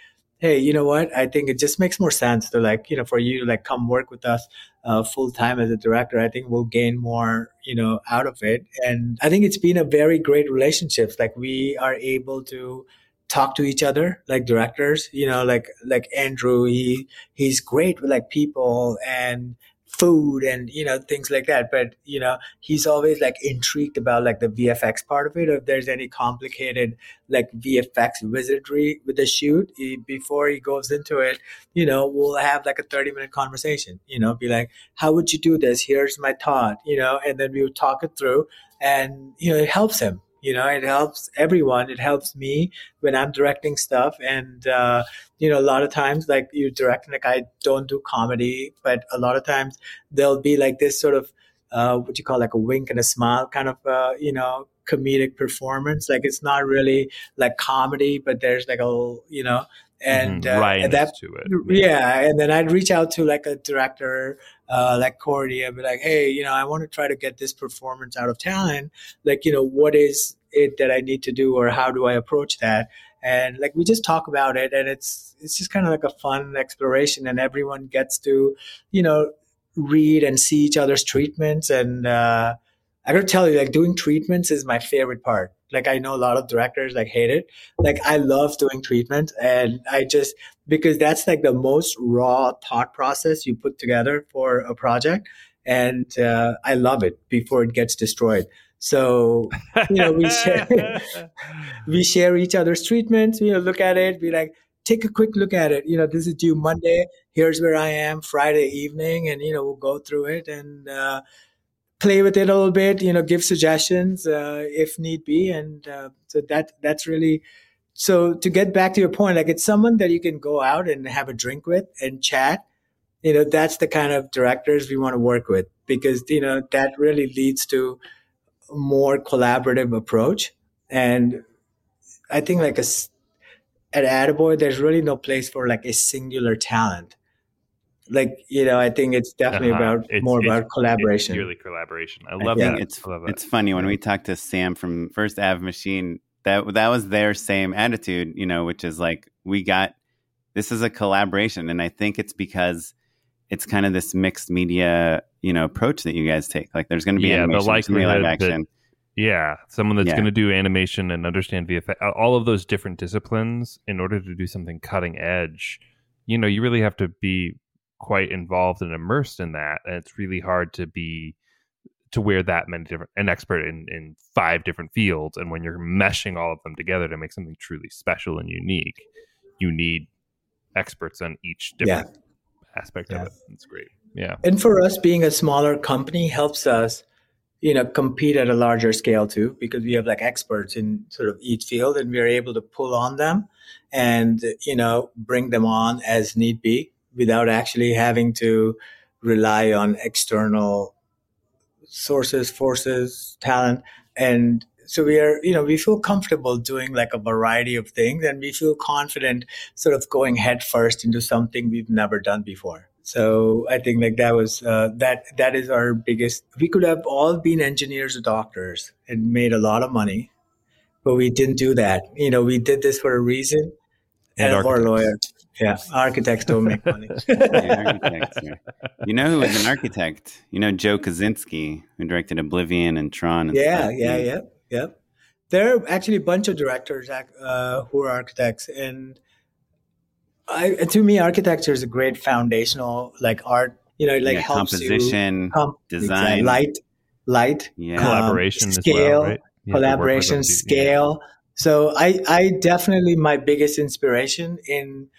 Speaker 3: hey, you know what? I think it just makes more sense to like, you know, for you to like come work with us uh, full time as a director. I think we'll gain more, you know, out of it. And I think it's been a very great relationship. Like we are able to talk to each other like directors you know like like andrew he he's great with like people and food and you know things like that. But you know he's always like intrigued about like the vfx part of it or if there's any complicated like vfx wizardry with the shoot he, before he goes into it you know we'll have like a 30 minute conversation you know be like how would you do this? Here's my thought you know and then we would talk it through and you know it helps him you know it helps everyone. It helps me when i'm directing stuff. And uh, you know a lot of times like you direct like i don't do comedy but a lot of times there'll be like this sort of uh, what you call like a wink and a smile kind of uh, you know comedic performance. Like it's not really like comedy but there's like a you know and,
Speaker 2: mm-hmm. uh, and that to it
Speaker 3: yeah. yeah. and then i'd reach out to like a director uh, like cordy i'd be like hey you know i want to try to get this performance out of talent like you know what is it that i need to do or how do i approach that and like we just talk about it and it's it's just kind of like a fun exploration and everyone gets to you know read and see each other's treatments and uh, i gotta tell you like doing treatments is my favorite part like I know a lot of directors like hate it. Like I love doing treatment and I just because that's like the most raw thought process you put together for a project and uh, I love it before it gets destroyed. So you know we share we share each other's treatments. You know, look at it, be like, take a quick look at it. You know, this is due Monday. Here's where I am Friday evening, and you know we'll go through it and. Uh, play with it a little bit, you know, give suggestions uh, if need be, and uh, so that that's really. So to get back to your point, like it's someone that you can go out and have a drink with and chat. You know, that's the kind of directors we want to work with because you know that really leads to a more collaborative approach. And I think like a, at Attaboy, there's really no place for like a singular talent like you know, I think it's definitely
Speaker 2: Uh-huh.
Speaker 3: about
Speaker 2: It's-
Speaker 3: more
Speaker 2: it's-
Speaker 3: about collaboration.
Speaker 2: It's purely collaboration. I
Speaker 1: I
Speaker 2: love
Speaker 1: think
Speaker 2: that.
Speaker 1: it's
Speaker 2: I love
Speaker 1: it's funny when we talked to Sam from First Av Machine. That that was their same attitude, you know, which is like we got this is a collaboration, and I think it's because it's kind of this mixed media, you know, approach that you guys take. Like, there's going to be
Speaker 2: Yeah, the
Speaker 1: animation, there's gonna live
Speaker 2: likelihood that-
Speaker 1: action.
Speaker 2: Yeah, someone that's
Speaker 1: Yeah.
Speaker 2: going to do animation and understand VFX, all of those different disciplines in order to do something cutting edge. You know, you really have to be quite involved and immersed in that, and it's really hard to be to wear that many different an expert in in five different fields. And when you're meshing all of them together to make something truly special and unique, you need experts on each different aspect
Speaker 3: Yeah.
Speaker 2: of it. It's great. Yeah.
Speaker 3: And for us, being a smaller company helps us, you know, compete at a larger scale too, because we have like experts in sort of each field, and we are able to pull on them, and you know, bring them on as need be, without actually having to rely on external sources, forces, talent, and so we are, you know, we feel comfortable doing like a variety of things, and we feel confident sort of going head first into something we've never done before. So I think like that was uh, that that is our biggest. We could have all been engineers or doctors and made a lot of money, but we didn't do that. You know, we did this for a reason,
Speaker 2: And
Speaker 3: and, or
Speaker 2: architects.
Speaker 3: lawyer. Yeah, architects don't make money.
Speaker 1: Yeah. You know who was an architect? You know Joe Kosinski, who directed Oblivion and Tron. And
Speaker 3: yeah,
Speaker 1: stuff.
Speaker 3: yeah, yeah, yeah. There are actually a bunch of directors uh, who are architects, and I, to me, architecture is a great foundational like art. You know, like
Speaker 1: Yeah,
Speaker 3: helps
Speaker 1: composition,
Speaker 3: you com-
Speaker 1: design.
Speaker 3: exactly, light, light,
Speaker 1: Yeah.
Speaker 3: um,
Speaker 2: Collaboration as well,
Speaker 3: scale,
Speaker 2: right? You have to work with
Speaker 3: collaboration,
Speaker 2: them yeah.
Speaker 3: scale. So I, I definitely my biggest inspiration in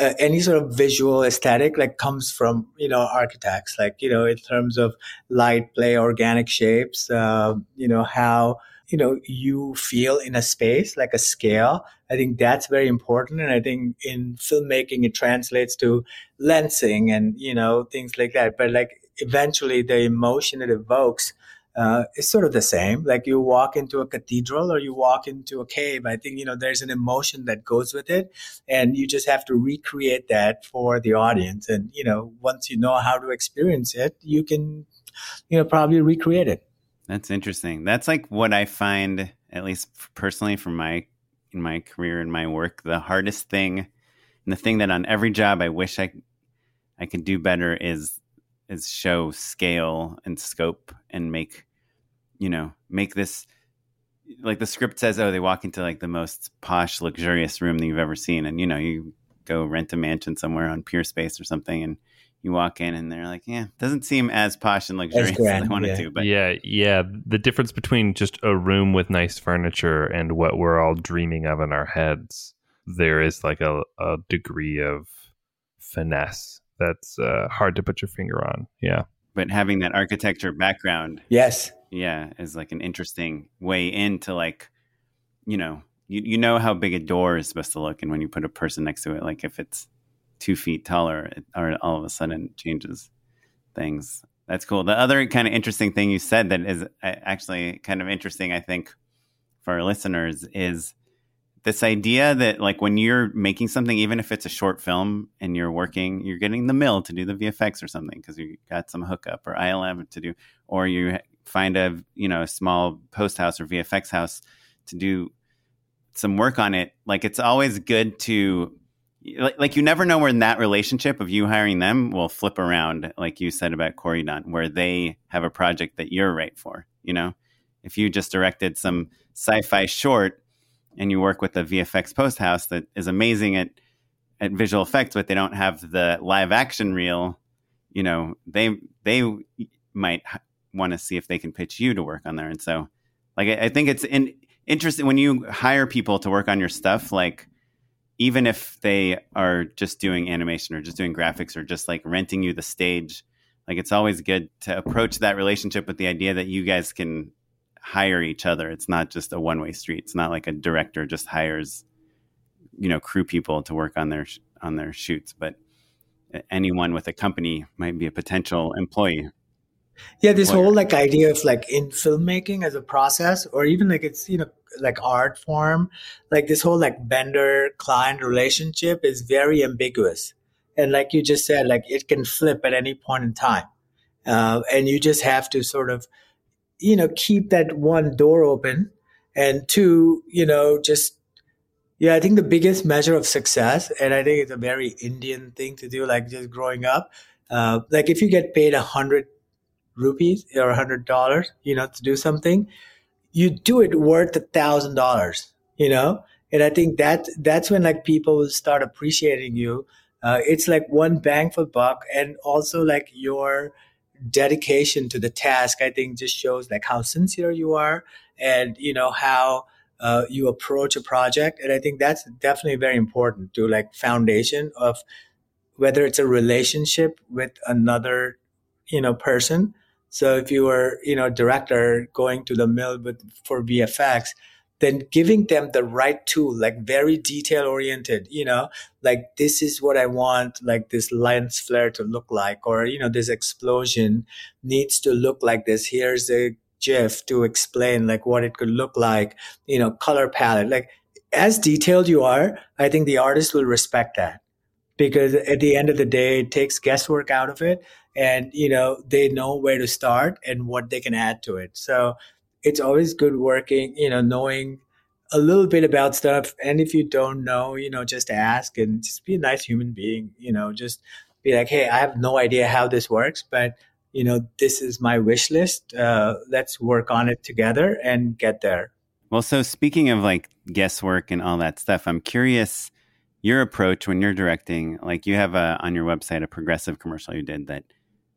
Speaker 3: uh, any sort of visual aesthetic like comes from you know architects like you know in terms of light play organic shapes um, you know how you know you feel in a space like a scale. I think that's very important and i think in filmmaking it translates to lensing and you know things like that. But like eventually the emotion it evokes uh, is sort of the same. Like you walk into a cathedral or you walk into a cave. I think you know there's an emotion that goes with it, and you just have to recreate that for the audience. And you know, once you know how to experience it, you can, you know, probably recreate it.
Speaker 1: That's interesting. That's like what I find, at least personally, from my in my career and my work, the hardest thing, and the thing that on every job I wish I I could do better is is show scale and scope and make you know make this like the script says oh they walk into like the most posh luxurious room that you've ever seen and you know you go rent a mansion somewhere on Peerspace or something and you walk in and they're like yeah doesn't seem as posh and luxurious as,
Speaker 3: grand,
Speaker 1: I wanted
Speaker 3: yeah.
Speaker 1: to but
Speaker 2: yeah, yeah. The difference between just a room with nice furniture and what we're all dreaming of in our heads, there is like a, a degree of finesse that's uh, hard to put your finger on. Yeah.
Speaker 1: but having that architecture background
Speaker 3: Yes.
Speaker 1: Yeah is like an interesting way into like you know you, you know how big a door is supposed to look and when you put a person next to it like if it's two feet taller it or all of a sudden changes things. That's cool. The other kind of interesting thing you said that is uh, actually kind of interesting i think for our listeners is this idea that like when you're making something even if it's a short film and you're working you're getting the mill to do the vfx or something because you got some hookup or ilm to do or you find a you know a small post house or vfx house to do some work on it like it's always good to like, like you never know when that relationship of you hiring them will flip around like you said about Corydon where they have a project that you're right for you know? If you just directed some sci-fi short and you work with a VFX post house that is amazing at at visual effects, but they don't have the live action reel, you know, they they might want to see if they can pitch you to work on there. And so, like, I, I think it's in, interesting when you hire people to work on your stuff, like. Even if they are just doing animation or just doing graphics or just like renting you the stage, like it's always good to approach that relationship with the idea that you guys can hire each other. It's not just a one way street. It's not like a director just hires, you know, crew people to work on their on their shoots, but anyone with a company might be a potential employee.
Speaker 3: Yeah, this whole like idea of like in filmmaking as a process, or even like it's you know like art form, like this whole like vendor client relationship is very ambiguous, and like you just said like it can flip at any point in time. Uh, and you just have to sort of you know keep that one door open and two you know just yeah i think the biggest measure of success and i think it's a very indian thing to do like just growing up uh, like if you get paid a hundred rupees or hundred dollars you know to do something you do it worth a thousand dollars you know? And i think that that's when like people will start appreciating you. Uh, it's like one bang for buck and also like your dedication to the task i think just shows like how sincere you are and you know how uh, you approach a project. And i think that's definitely very important to like foundation of whether it's a relationship with another you know person so if you were you know director going to the mill with for vfx then giving them the right tool, like very detail oriented, you know, like this is what I want, like this lens flare to look like, or, you know, this explosion needs to look like this. Here's a GIF to explain like what it could look like, you know, color palette. Like as detailed you are, I think the artist will respect that because at the end of the day, it takes guesswork out of it. And, you know, they know where to start and what they can add to it. So it's always good working, you know, knowing a little bit about stuff. And if you don't know, you know, just ask and just be a nice human being, you know, just be like, hey, I have no idea how this works, but, you know, this is my wish list. Uh, let's work on it together and get there.
Speaker 1: Well, so speaking of like guesswork and all that stuff, I'm curious your approach when you're directing. Like you have a, on your website a progressive commercial you did that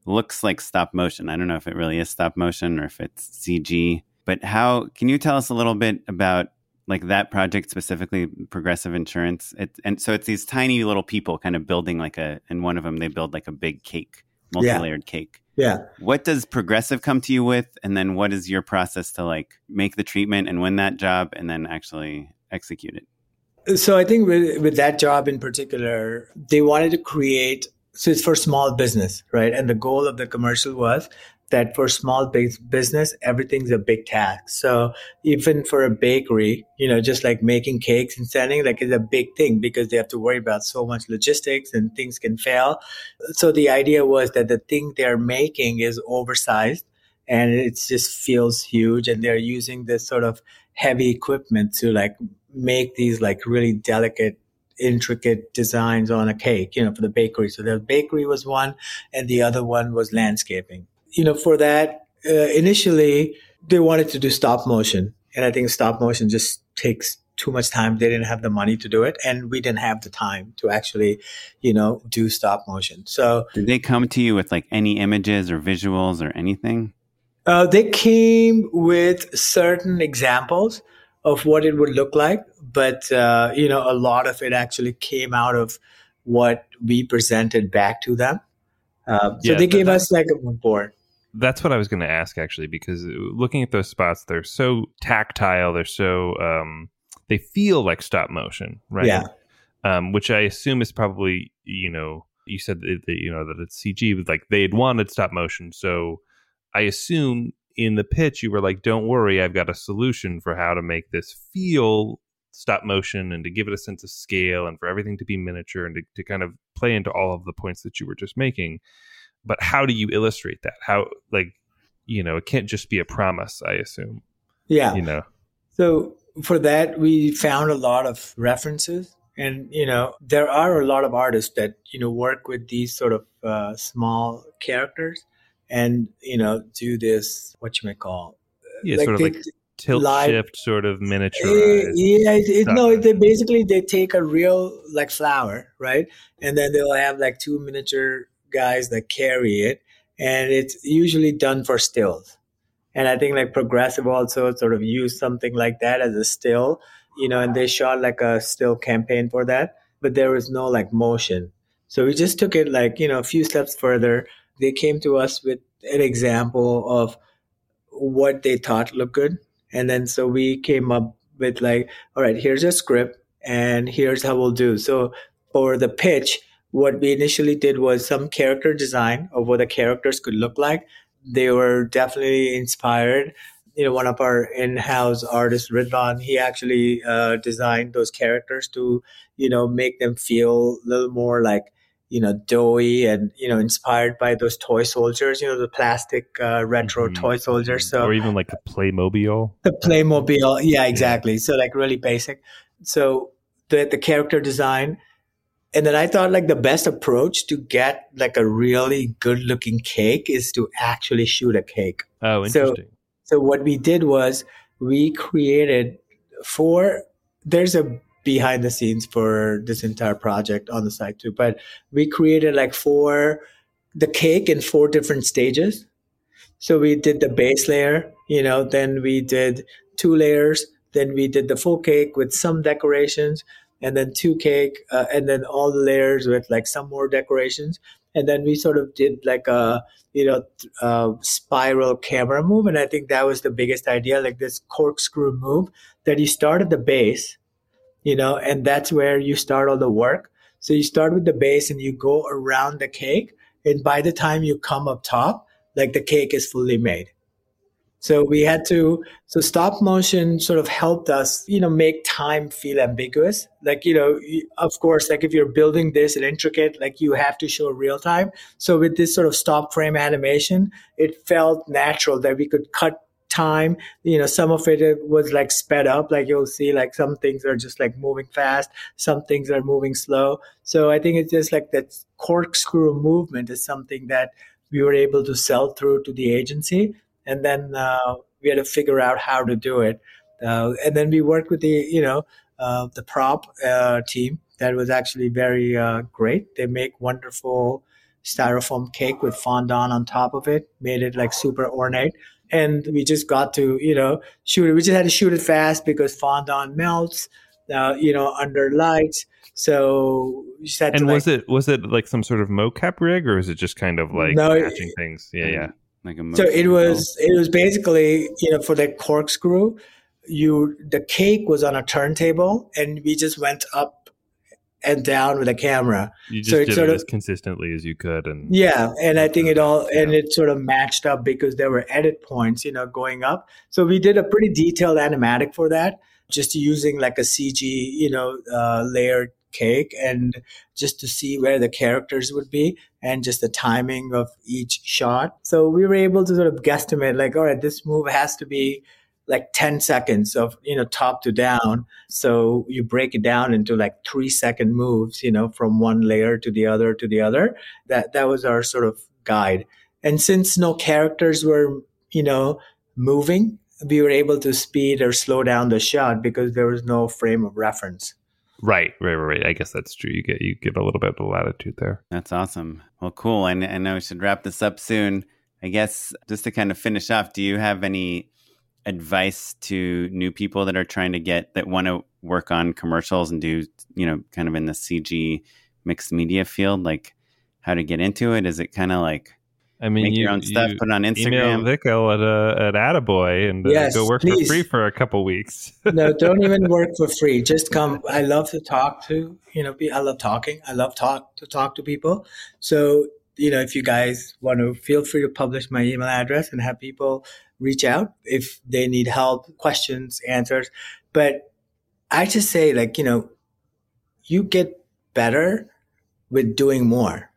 Speaker 1: looks like stop motion. I don't know if it really is stop motion or if it's CG. But how can you tell us a little bit about like that project specifically, Progressive Insurance? It, and so it's these tiny little people kind of building like a, and one of them they build like a big cake, multi-layered
Speaker 3: yeah.
Speaker 1: cake.
Speaker 3: Yeah.
Speaker 1: What does Progressive come to you with, and then what is your process to like make the treatment and win that job, and then actually execute it?
Speaker 3: So I think with with that job in particular, they wanted to create so it's for small business, right? And the goal of the commercial was that for small business, everything's a big task. So even for a bakery, you know, just like making cakes and selling, like is a big thing because they have to worry about so much logistics and things can fail. So the idea was that the thing they're making is oversized and it just feels huge and they're using this sort of heavy equipment to like make these like really delicate intricate designs on a cake, you know, for the bakery. So the bakery was one, and the other one was landscaping you know, for that, uh, initially they wanted to do stop motion. And I think stop motion just takes too much time. They didn't have the money to do it. And we didn't have the time to actually, you know, do stop motion. So
Speaker 1: did they come to you with like any images or visuals or anything?
Speaker 3: Uh, they came with certain examples of what it would look like. But, uh, you know, a lot of it actually came out of what we presented back to them. Uh, so yeah, they gave us like a board.
Speaker 2: That's what I was going to ask actually, because looking at those spots, they're so tactile. They're so um, they feel like stop motion, right?
Speaker 3: Yeah.
Speaker 2: Um, which I assume is probably you know you said that, that you know that it's CG, but like they had wanted stop motion, so I assume in the pitch you were like, "Don't worry, I've got a solution for how to make this feel stop motion and to give it a sense of scale and for everything to be miniature and to, to kind of play into all of the points that you were just making." but how do you illustrate that? How like you know it can't just be a promise i assume.
Speaker 3: Yeah.
Speaker 2: You know?
Speaker 3: So for that we found a lot of references and you know there are a lot of artists that you know work with these sort of uh, small characters and you know do this what you may call
Speaker 2: yeah like sort of like tilt live, shift sort of miniature uh,
Speaker 3: yeah it, it, no they basically they take a real like flower right and then they'll have like two miniature guys that carry it, and it's usually done for stills. And I think like Progressive also sort of used something like that as a still, you know, and they shot like a still campaign for that, but there was no like motion. So we just took it like, you know, a few steps further. They came to us with an example of what they thought looked good. And then so we came up with like, all right, here's a script and here's how we'll do. So for the pitch, what we initially did was some character design of what the characters could look like. They were definitely inspired. You know, one of our in-house artists, Ridvan, he actually uh, designed those characters to, you know, make them feel a little more like, you know, doughy and, you know, inspired by those toy soldiers, you know, the plastic uh, retro
Speaker 2: Mhm.
Speaker 3: toy soldiers. So
Speaker 2: or even like the Playmobil.
Speaker 3: the Playmobil, yeah, exactly. So like really basic. So the the character design, and then I thought like the best approach to get like a really good looking cake is to actually shoot a cake.
Speaker 2: Oh,
Speaker 3: So-
Speaker 2: interesting.
Speaker 3: So what we did was we created four. There's a behind the scenes for this entire project on the site too, but we created like four the cake in four different stages. So we did the base layer, you know, then we did two layers, then we did the full cake with some decorations, and then two cake, uh, and then all the layers with like some more decorations, and then we sort of did like a you know spiral camera move, and I think that was the biggest idea, like this corkscrew move that you start at the base, you know, and that's where you start all the work. So you start with the base and you go around the cake, and by the time you come up top, like the cake is fully made. So we had to, so stop motion sort of helped us, you know, make time feel ambiguous. Like, you know, of course, like if you're building this and intricate, like you have to show real time. So with this sort of stop frame animation, it felt natural that we could cut time. You know, some of it was like sped up, like you'll see, like some things are just like moving fast, some things are moving slow. So I think it's just like that corkscrew movement is something that we were able to sell through to the agency and then uh, we had to figure out how to do it. Uh, and then we worked with the you know uh, the prop uh, team that was actually very uh, great. They make wonderful styrofoam cake with fondant on top of it, made it like super ornate. And we just got to you know shoot it. We just had to shoot it fast because fondant melts, uh, you know, under lights. So we just had
Speaker 2: And
Speaker 3: to
Speaker 2: was
Speaker 3: like,
Speaker 2: it was it like some sort of mocap rig, or is it just kind of like
Speaker 3: No, it-
Speaker 2: matching things? Yeah, yeah.
Speaker 1: Like a
Speaker 3: so it
Speaker 1: motion
Speaker 3: was it was basically you know for the corkscrew you the cake was on a turntable and we just went up and down with a camera.
Speaker 2: You just
Speaker 3: So it
Speaker 2: did
Speaker 3: sort
Speaker 2: it
Speaker 3: of-
Speaker 2: as consistently as you could, and
Speaker 3: yeah and i think it all and it sort of matched up because there were edit points you know going up. So we did a pretty detailed animatic for that just using like a cg you know uh, layered cake and just to see where the characters would be and just the timing of each shot. So we were able to sort of guesstimate like all right this move has to be like 10 seconds of you know top to down so you break it down into like 3 second moves you know from one layer to the other to the other that that was our sort of guide and since no characters were you know moving we were able to speed or slow down the shot because there was no frame of reference
Speaker 2: right, right, right, right. I guess that's true. You get you get a little bit of latitude there.
Speaker 1: That's awesome. Well, cool. I, I know we should wrap this up soon. I guess just to kind of finish off, do you have any advice to new people that are trying to get that want to work on commercials and do, you know, kind of in the CG mixed media field, like how to get into it? Is it kind of like
Speaker 2: I mean,
Speaker 1: make
Speaker 2: you,
Speaker 1: your own stuff,
Speaker 2: you
Speaker 1: put it on
Speaker 2: email
Speaker 1: Instagram?
Speaker 2: Vico at uh, at Attaboy and uh,
Speaker 3: Yes,
Speaker 2: go work
Speaker 3: please.
Speaker 2: for free for a couple weeks.
Speaker 3: no don't even work for free just come i love to talk to you know be- i love talking i love talk to talk to people so you know if you guys want to feel free to publish my email address and have people reach out if they need help questions answers. But i just say like you know you get better with doing more.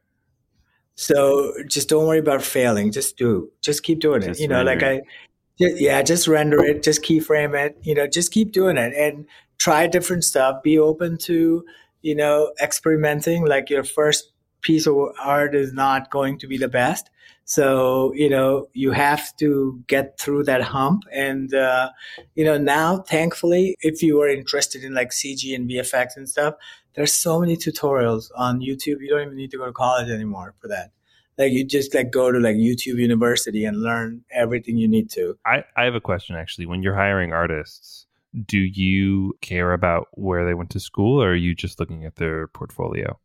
Speaker 3: So just don't worry about failing. Just do. Just keep doing it. You know like
Speaker 1: render
Speaker 3: i Ju- yeah, just render it, just keyframe it, you know, just keep doing it and try different stuff. Be open to, you know, experimenting. Like your first piece of art is not going to be the best. So, you know, you have to get through that hump. And, uh, you know, now, thankfully, if you are interested in like CG and VFX and stuff, there's so many tutorials on YouTube. You don't even need to go to college anymore for that. Like you just like go to like YouTube University and learn everything you need to.
Speaker 2: I, I have a question actually. When you're hiring artists, do you care about where they went to school or are you just looking at their portfolio?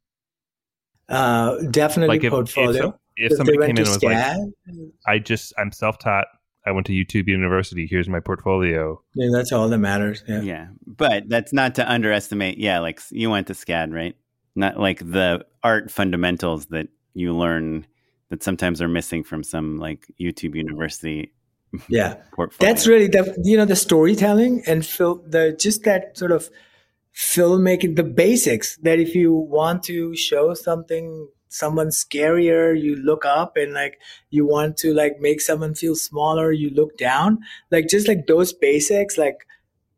Speaker 3: Uh, definitely
Speaker 2: Like if, if,
Speaker 3: portfolio.
Speaker 2: some- if
Speaker 3: If
Speaker 2: somebody
Speaker 3: they
Speaker 2: came
Speaker 3: went
Speaker 2: in and was like, I just, I'm self taught. I went to YouTube University. Here's my portfolio.
Speaker 3: yeah, that's all that matters. Yeah.
Speaker 1: Yeah. But that's not to underestimate. Yeah. Like you went to SCAD, right? Not like the art fundamentals that you learn that sometimes are missing from some like YouTube University
Speaker 3: Yeah.
Speaker 1: portfolio.
Speaker 3: That's really the you know the storytelling and fil- the just that sort of filmmaking the basics that if you want to show something someone scarier, you look up and like you want to like make someone feel smaller, you look down. Like just like those basics, like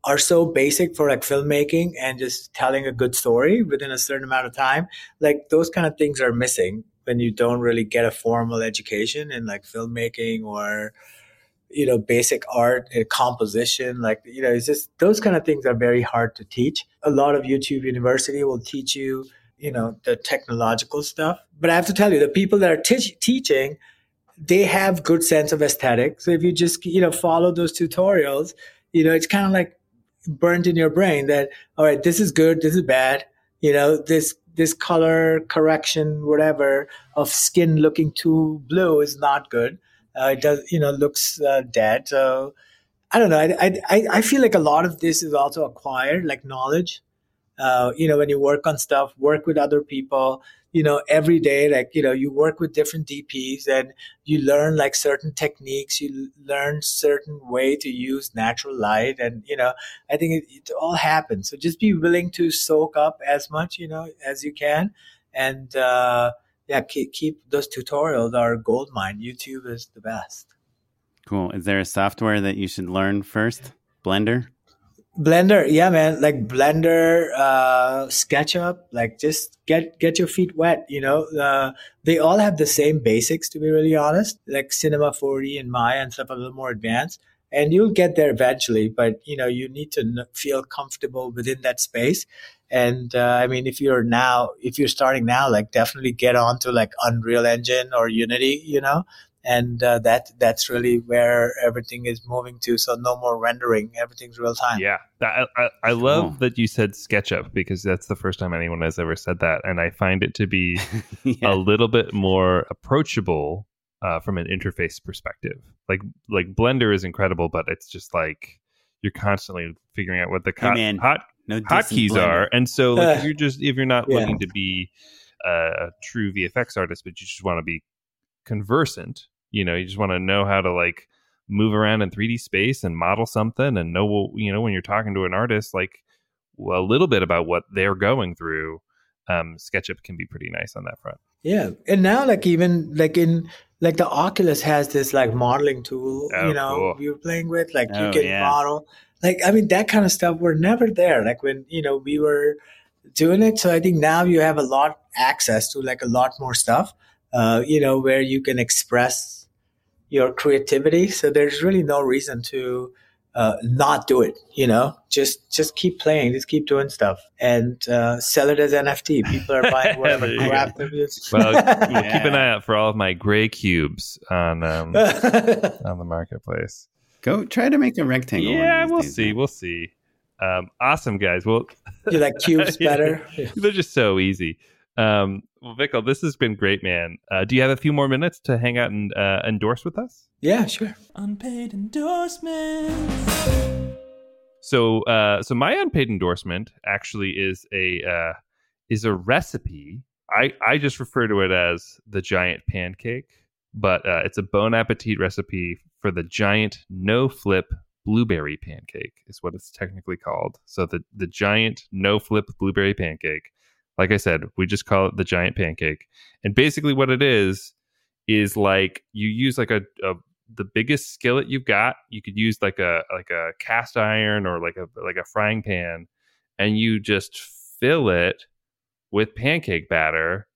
Speaker 3: are so basic for like filmmaking and just telling a good story within a certain amount of time. Like those kind of things are missing when you don't really get a formal education in like filmmaking or you know basic art and composition like you know it's just those kind of things are very hard to teach. A lot of youtube university will teach you you know the technological stuff. But i have to tell you the people that are teaching they have good sense of aesthetic. So if you just you know follow those tutorials you know it's kind of like burnt in your brain that all right this is good this is bad. You know this this color correction whatever of skin looking too blue is not good uh, it does you know looks uh, dead. So i don't know. I, I i feel like a lot of this is also acquired like knowledge. Uh, you know when you work on stuff work with other people you know every day like you know you work with different dps and you learn like certain techniques. You learn certain way to use natural light and you know i think it, it all happens. So just be willing to soak up as much you know as you can. And uh yeah keep, keep those tutorials are gold mine youtube is the best
Speaker 1: Cool. Is there a software that you should learn first? Blender?
Speaker 3: Blender, yeah, man. Like Blender, uh, SketchUp, like just get get your feet wet. You know, uh, they all have the same basics. To be really honest, like Cinema 4D and Maya and stuff a little more advanced, and you'll get there eventually. But you know, you need to feel comfortable within that space. And uh, I mean, if you're now, if you're starting now, like definitely get onto like Unreal Engine or Unity. You know, and uh, that that's really where everything is moving to. So no more rendering; everything's real time.
Speaker 2: Yeah, I, I, I love
Speaker 1: Cool.
Speaker 2: that you said SketchUp because that's the first time anyone has ever said that, and I find it to be
Speaker 1: Yeah.
Speaker 2: a little bit more approachable uh, from an interface perspective. Like like Blender is incredible, but it's just like you're constantly figuring out what the
Speaker 1: Hey,
Speaker 2: hot,
Speaker 1: no
Speaker 2: hotkeys are, and so like, if you're just if you're not
Speaker 3: Yeah.
Speaker 2: looking to be a true VFX artist, but you just want to be conversant, you know, you just want to know how to like move around in 3D space and model something, and know you know when you're talking to an artist, like a little bit about what they're going through. Um, SketchUp can be pretty nice on that front.
Speaker 3: Yeah, and now like even like in like the Oculus has this like modeling tool,
Speaker 2: Oh,
Speaker 3: you know,
Speaker 2: cool.
Speaker 3: we were playing with. Like
Speaker 1: Oh,
Speaker 3: you can
Speaker 1: yeah.
Speaker 3: model. Like I mean, that kind of stuff were never there. Like when you know we were doing it. So I think now you have a lot access to like a lot more stuff. Uh, you know, where you can express your creativity. So there's really no reason to uh, not do it. You know, just just keep playing, just keep doing stuff, and uh, sell it as NFT. People are buying whatever
Speaker 2: There you
Speaker 3: crap there is.
Speaker 2: Well, we'll
Speaker 1: Yeah.
Speaker 2: keep an eye out for all of my gray cubes on um, on the marketplace.
Speaker 1: Go try to make a rectangle.
Speaker 2: Yeah,
Speaker 1: of
Speaker 2: we'll
Speaker 1: days,
Speaker 2: see. We'll see. Um, awesome, guys. Well,
Speaker 3: you like cubes better?
Speaker 2: They're just so easy. Um, well, Vikal, this has been great, man. Uh, do you have a few more minutes to hang out and uh, endorse with us?
Speaker 3: Yeah, sure.
Speaker 4: Unpaid endorsements.
Speaker 2: So, uh, so my unpaid endorsement actually is a uh, is a recipe. I I just refer to it as the giant pancake, but uh, it's a Bon Appetit recipe for the giant no flip blueberry pancake is what it's technically called. So the the giant no flip blueberry pancake. Like I said, we just call it the giant pancake. And basically, what it is is like you use like a, a the biggest skillet you've got. You could use like a like a cast iron or like a like a frying pan, and you just fill it with pancake batter,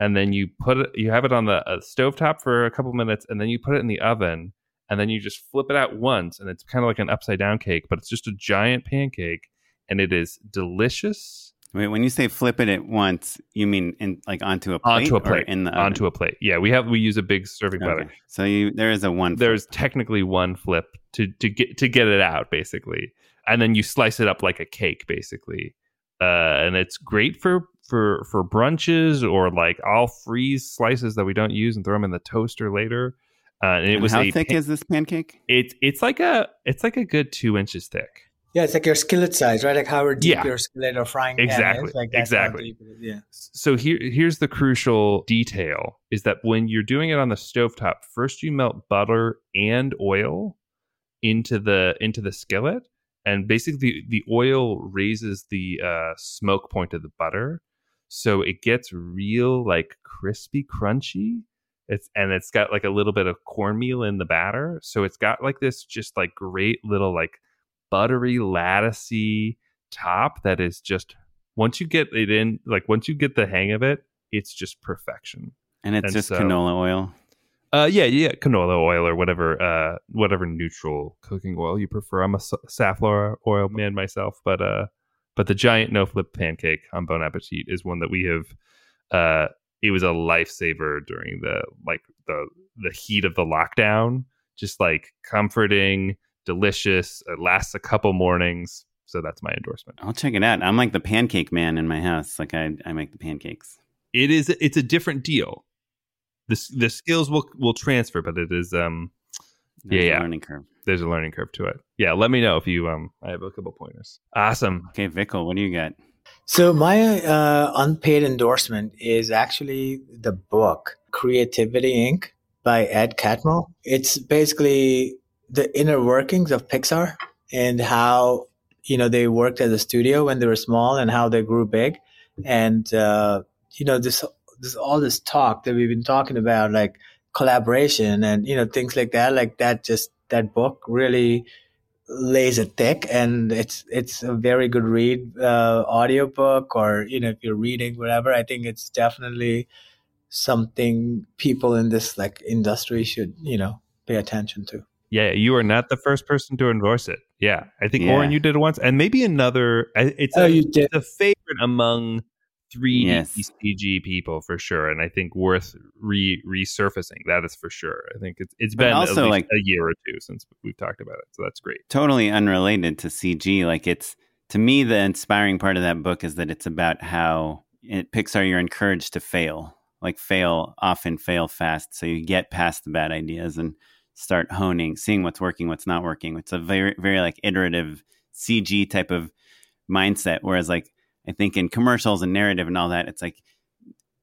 Speaker 2: and then you put it. You have it on the uh, stovetop for a couple minutes, and then you put it in the oven, and then you just flip it out once, and it's kind of like an upside down cake, but it's just a giant pancake, and it is delicious.
Speaker 1: Wait, when you say flip it at once, you mean in like onto a plate
Speaker 2: onto a plate
Speaker 1: in the oven?
Speaker 2: onto a plate yeah we have we use a big serving
Speaker 1: Okay.
Speaker 2: platter
Speaker 1: So you there is a one. flip.
Speaker 2: there's technically one flip to to get to get it out basically and then you slice it up like a cake basically uh and it's great for for for brunches or like i'll freeze slices that we don't use and throw them in the toaster later uh, and it
Speaker 1: And
Speaker 2: was
Speaker 1: how thick
Speaker 2: pan-
Speaker 1: is this pancake?
Speaker 2: it's it's like a it's like a good two inches thick
Speaker 3: Yeah, it's like your skillet size, right? Like how deep
Speaker 2: Yeah.
Speaker 3: your skillet or frying pan
Speaker 2: Exactly,
Speaker 3: is. Like
Speaker 2: exactly.
Speaker 3: deep it is, Yeah.
Speaker 2: so here here's the crucial detail is that when you're doing it on the stovetop first you melt butter and oil into the into the skillet and basically the, the oil raises the uh, smoke point of the butter So it gets real like crispy crunchy. It's and it's got like a little bit of cornmeal in the batter. So it's got like this just like great little like buttery latticey top that is just once you get it in like once you get the hang of it, it's just perfection.
Speaker 1: And it's
Speaker 2: And
Speaker 1: just
Speaker 2: so-
Speaker 1: canola oil.
Speaker 2: Uh, yeah, yeah, canola oil or whatever, uh, whatever neutral cooking oil you prefer. I'm a safflower oil man myself, but uh, but the giant no flip pancake on Bon Appetit is one that we have. Uh, it was a lifesaver during the like the the heat of the lockdown. Just like comforting, delicious. It lasts a couple mornings, so that's my endorsement.
Speaker 1: I'll check it out. I'm like the pancake man in my house. Like I, I make the pancakes.
Speaker 2: It is. It's a different deal. The the skills will will transfer, but it is um
Speaker 1: There's
Speaker 2: Yeah,
Speaker 1: a
Speaker 2: yeah.
Speaker 1: learning curve.
Speaker 2: there's a learning curve to it. Yeah, let me know if you um I have a couple pointers. Awesome.
Speaker 1: Okay, Vickle, what do you got?
Speaker 3: So my uh, unpaid endorsement is actually the book Creativity Inc. by Ed Catmull. It's basically the inner workings of Pixar and how you know they worked as a studio when they were small and how they grew big, and uh, you know this this all this talk that we've been talking about like collaboration and you know things like that like that just that book really lays it thick and it's it's a very good read uh audiobook or you know if you're reading whatever. I think it's definitely something people in this like industry should you know pay attention to
Speaker 2: Yeah, you are not the first person to endorse it. Yeah, I think
Speaker 1: Yeah.
Speaker 2: Oren, you did it once, and maybe another. It's
Speaker 3: oh
Speaker 2: a,
Speaker 3: you did
Speaker 2: a favorite among three
Speaker 1: Yes.
Speaker 2: CG people for sure, and I think worth re resurfacing. That is for sure. I think it's it's
Speaker 1: But
Speaker 2: been
Speaker 1: also, like-
Speaker 2: a year or two since we've talked about it, so that's great.
Speaker 1: Totally unrelated to CG. Like it's to me, the inspiring part of that book is that it's about how at Pixar you're encouraged to fail, like fail often, fail fast, so you get past the bad ideas and start honing, seeing what's working, what's not working. It's a very, very like iterative CG type of mindset. Whereas, like I think in commercials and narrative and all that, it's like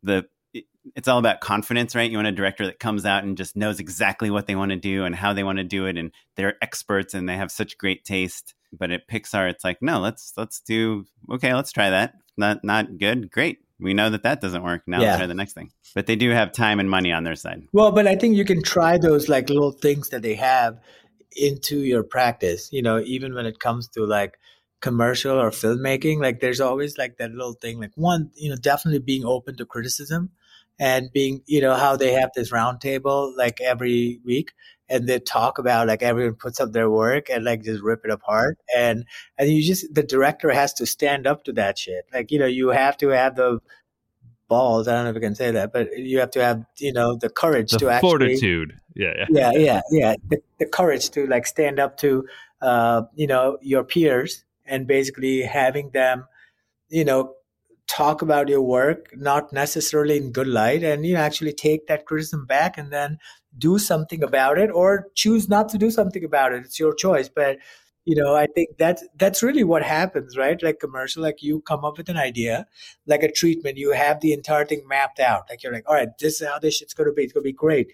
Speaker 1: the it- it's all about confidence, right? You want a director that comes out and just knows exactly what they want to do and how they want to do it, and they're experts and they have such great taste. But at Pixar, it's like, no, let's let's do okay, let's try that. Not not good, great. We know that that doesn't work. Now
Speaker 3: Yeah.
Speaker 1: let's try the next thing. But they do have time and money on their side.
Speaker 3: well but i think you can try those like little things that they have into your practice you know even when it comes to like commercial or filmmaking like there's always like that little thing like one you know definitely being open to criticism and being you know how they have this roundtable like every week and they talk about like everyone puts up their work and like just rip it apart and and you just the director has to stand up to that shit like you know you have to have the balls i don't know if i can say that but you have to have you know the courage
Speaker 2: The
Speaker 3: to actually
Speaker 2: fortitude. Yeah, yeah.
Speaker 3: yeah yeah yeah the, the courage to like stand up to uh you know your peers and basically having them you know talk about your work not necessarily in good light and you know actually take that criticism back and then do something about it or choose not to do something about it. It's your choice but you know i think that's that's really what happens right? Like commercial like you come up with an idea like a treatment you have the entire thing mapped out. Like you're like all right this is how this shit's going to be. It's going to be great.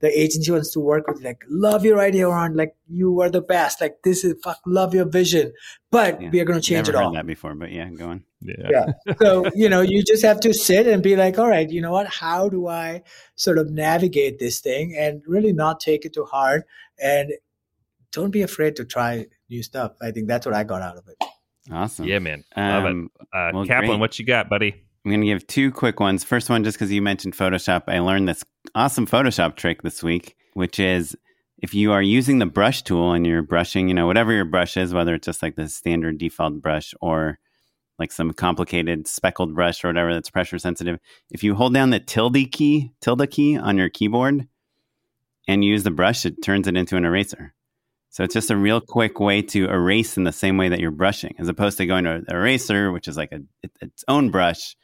Speaker 3: The agency wants to work with you, like love your idea on like you are the best. Like this is fuck love your vision. But
Speaker 1: Yeah.
Speaker 3: we are going to change
Speaker 1: Never
Speaker 3: it
Speaker 1: heard
Speaker 3: all.
Speaker 1: that before, but yeah, go on.
Speaker 2: Yeah.
Speaker 3: yeah so you know you just have to sit and be like all right you know what how do i sort of navigate this thing and really not take it too hard and don't be afraid to try new stuff i think that's what i got out of it
Speaker 1: Awesome.
Speaker 2: Yeah, man. Love
Speaker 1: Um,
Speaker 2: it. Uh,
Speaker 1: well,
Speaker 2: Kaplan,
Speaker 1: great.
Speaker 2: what you got, buddy?
Speaker 1: I'm going to give two quick ones. First one, just because you mentioned Photoshop, I learned this awesome Photoshop trick this week, which is if you are using the brush tool and you're brushing, you know, whatever your brush is, whether it's just like the standard default brush or like some complicated speckled brush or whatever that's pressure sensitive, if you hold down the tilde key, tilde key on your keyboard and use the brush, it turns it into an eraser. So it's just a real quick way to erase in the same way that you're brushing, as opposed to going to an eraser, which is like a it, its own brush,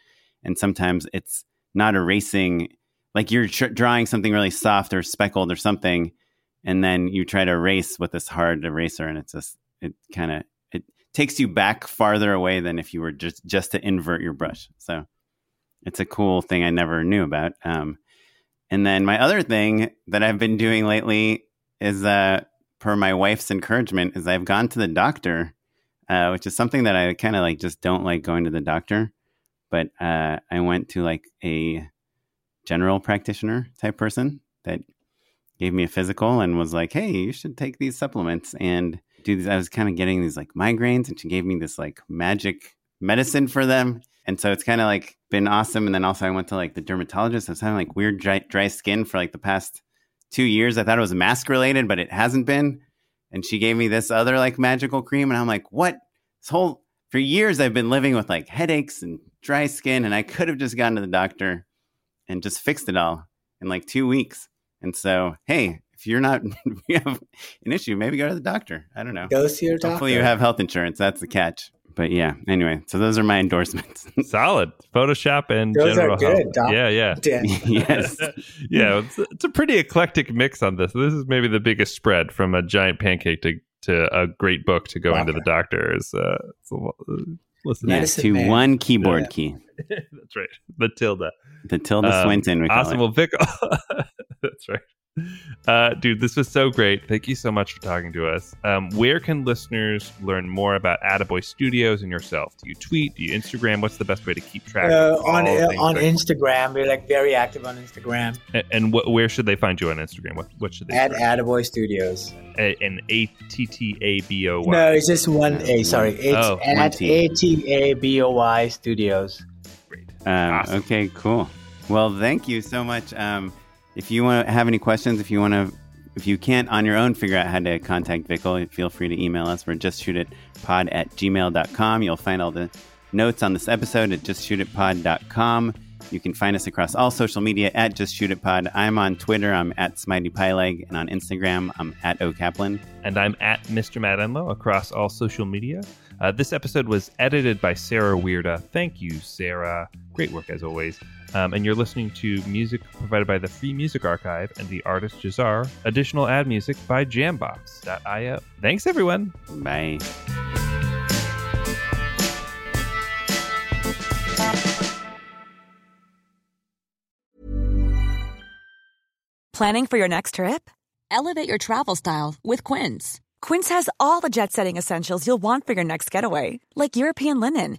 Speaker 1: and sometimes it's not erasing. Like you're tr- drawing something really soft or speckled or something, and then you try to erase with this hard eraser, and it's just it kind of takes you back farther away than if you were just just to invert your brush. So it's a cool thing I never knew about. Um, and then my other thing that I've been doing lately is uh, per my wife's encouragement is I've gone to the doctor, uh, which is something that I kind of like just don't like going to the doctor. but uh, I went to like a general practitioner type person that gave me a physical and was like, "Hey, you should take these supplements and do these." I was kind of getting these like migraines, and she gave me this like magic medicine for them. And so it's kind of like been awesome. And then also I went to like the dermatologist. I was having like weird dry, dry skin for like the past two years. I thought it was mask related, but it hasn't been. And she gave me this other like magical cream, and I'm like, what? This whole for years I've been living with like headaches and dry skin, and I could have just gone to the doctor and just fixed it all in like two weeks. And so, hey, if you're not, if you have an issue, maybe go to the doctor. I don't know.
Speaker 3: Go see your doctor.
Speaker 1: Hopefully, you have health insurance. That's the catch. But yeah, anyway, so those are my endorsements.
Speaker 2: Solid Photoshop and
Speaker 3: Those
Speaker 2: general
Speaker 3: are good.
Speaker 2: health.
Speaker 3: Doc.
Speaker 2: Yeah, yeah.
Speaker 3: Yeah.
Speaker 1: yes.
Speaker 2: yeah, it's, it's a pretty eclectic mix on this. This is maybe the biggest spread from a giant pancake to, to a great book to go
Speaker 3: Wow.
Speaker 2: into the doctor. Is uh, it's a, lo- uh, listen,
Speaker 1: Yeah,
Speaker 3: Medicine
Speaker 1: to
Speaker 3: man.
Speaker 1: one keyboard
Speaker 2: Yeah.
Speaker 1: key.
Speaker 2: that's right. The tilde.
Speaker 1: The Tilda
Speaker 2: Um,
Speaker 1: Swinton, we call
Speaker 2: awesome.
Speaker 1: it.
Speaker 2: Well, Vic, that's right. Uh, dude, this was so great. Thank you so much for talking to us. Um, where can listeners learn more about Attaboy Studios and yourself? Do you tweet? Do you Instagram? What's the best way to keep track
Speaker 3: Uh,
Speaker 2: of
Speaker 3: on
Speaker 2: all
Speaker 3: uh, on
Speaker 2: Vic?
Speaker 3: Instagram, we're like very active on Instagram
Speaker 2: A- And what, where should they find you on Instagram? What, what should they
Speaker 3: at
Speaker 2: search?
Speaker 3: Attaboy Studios.
Speaker 2: A- An A T T A B O Y.
Speaker 3: No, it's just one A. Sorry, it's
Speaker 2: Oh,
Speaker 1: one
Speaker 3: at
Speaker 1: T.
Speaker 3: A T A B O Y Studios.
Speaker 2: Great.
Speaker 1: Um,
Speaker 2: Awesome.
Speaker 1: Okay, cool. Well, thank you so much. Um, if you want to have any questions, if you want to, if you can't on your own figure out how to contact Vickle, feel free to email us. We're justshootitpod at gmail.com. You'll find all the notes on this episode at justshootitpod.com. You can find us across all social media at just justshootitpod. I'm on Twitter. I'm at SmiteyPyleg. And on Instagram, I'm at OKaplan.
Speaker 2: and I'm at Mr. Matt Enlow across all social media. Uh, this episode was edited by Sarah Weirda. Thank you, Sarah. Great work as always. Um, and you're listening to music provided by the Free Music Archive and the artist Jazar. Additional ad music by Jambox.io. Thanks, everyone.
Speaker 1: Bye.
Speaker 4: Planning for your next trip? Elevate your travel style with Quince. Quince has all the jet setting essentials you'll want for your next getaway, like European linen,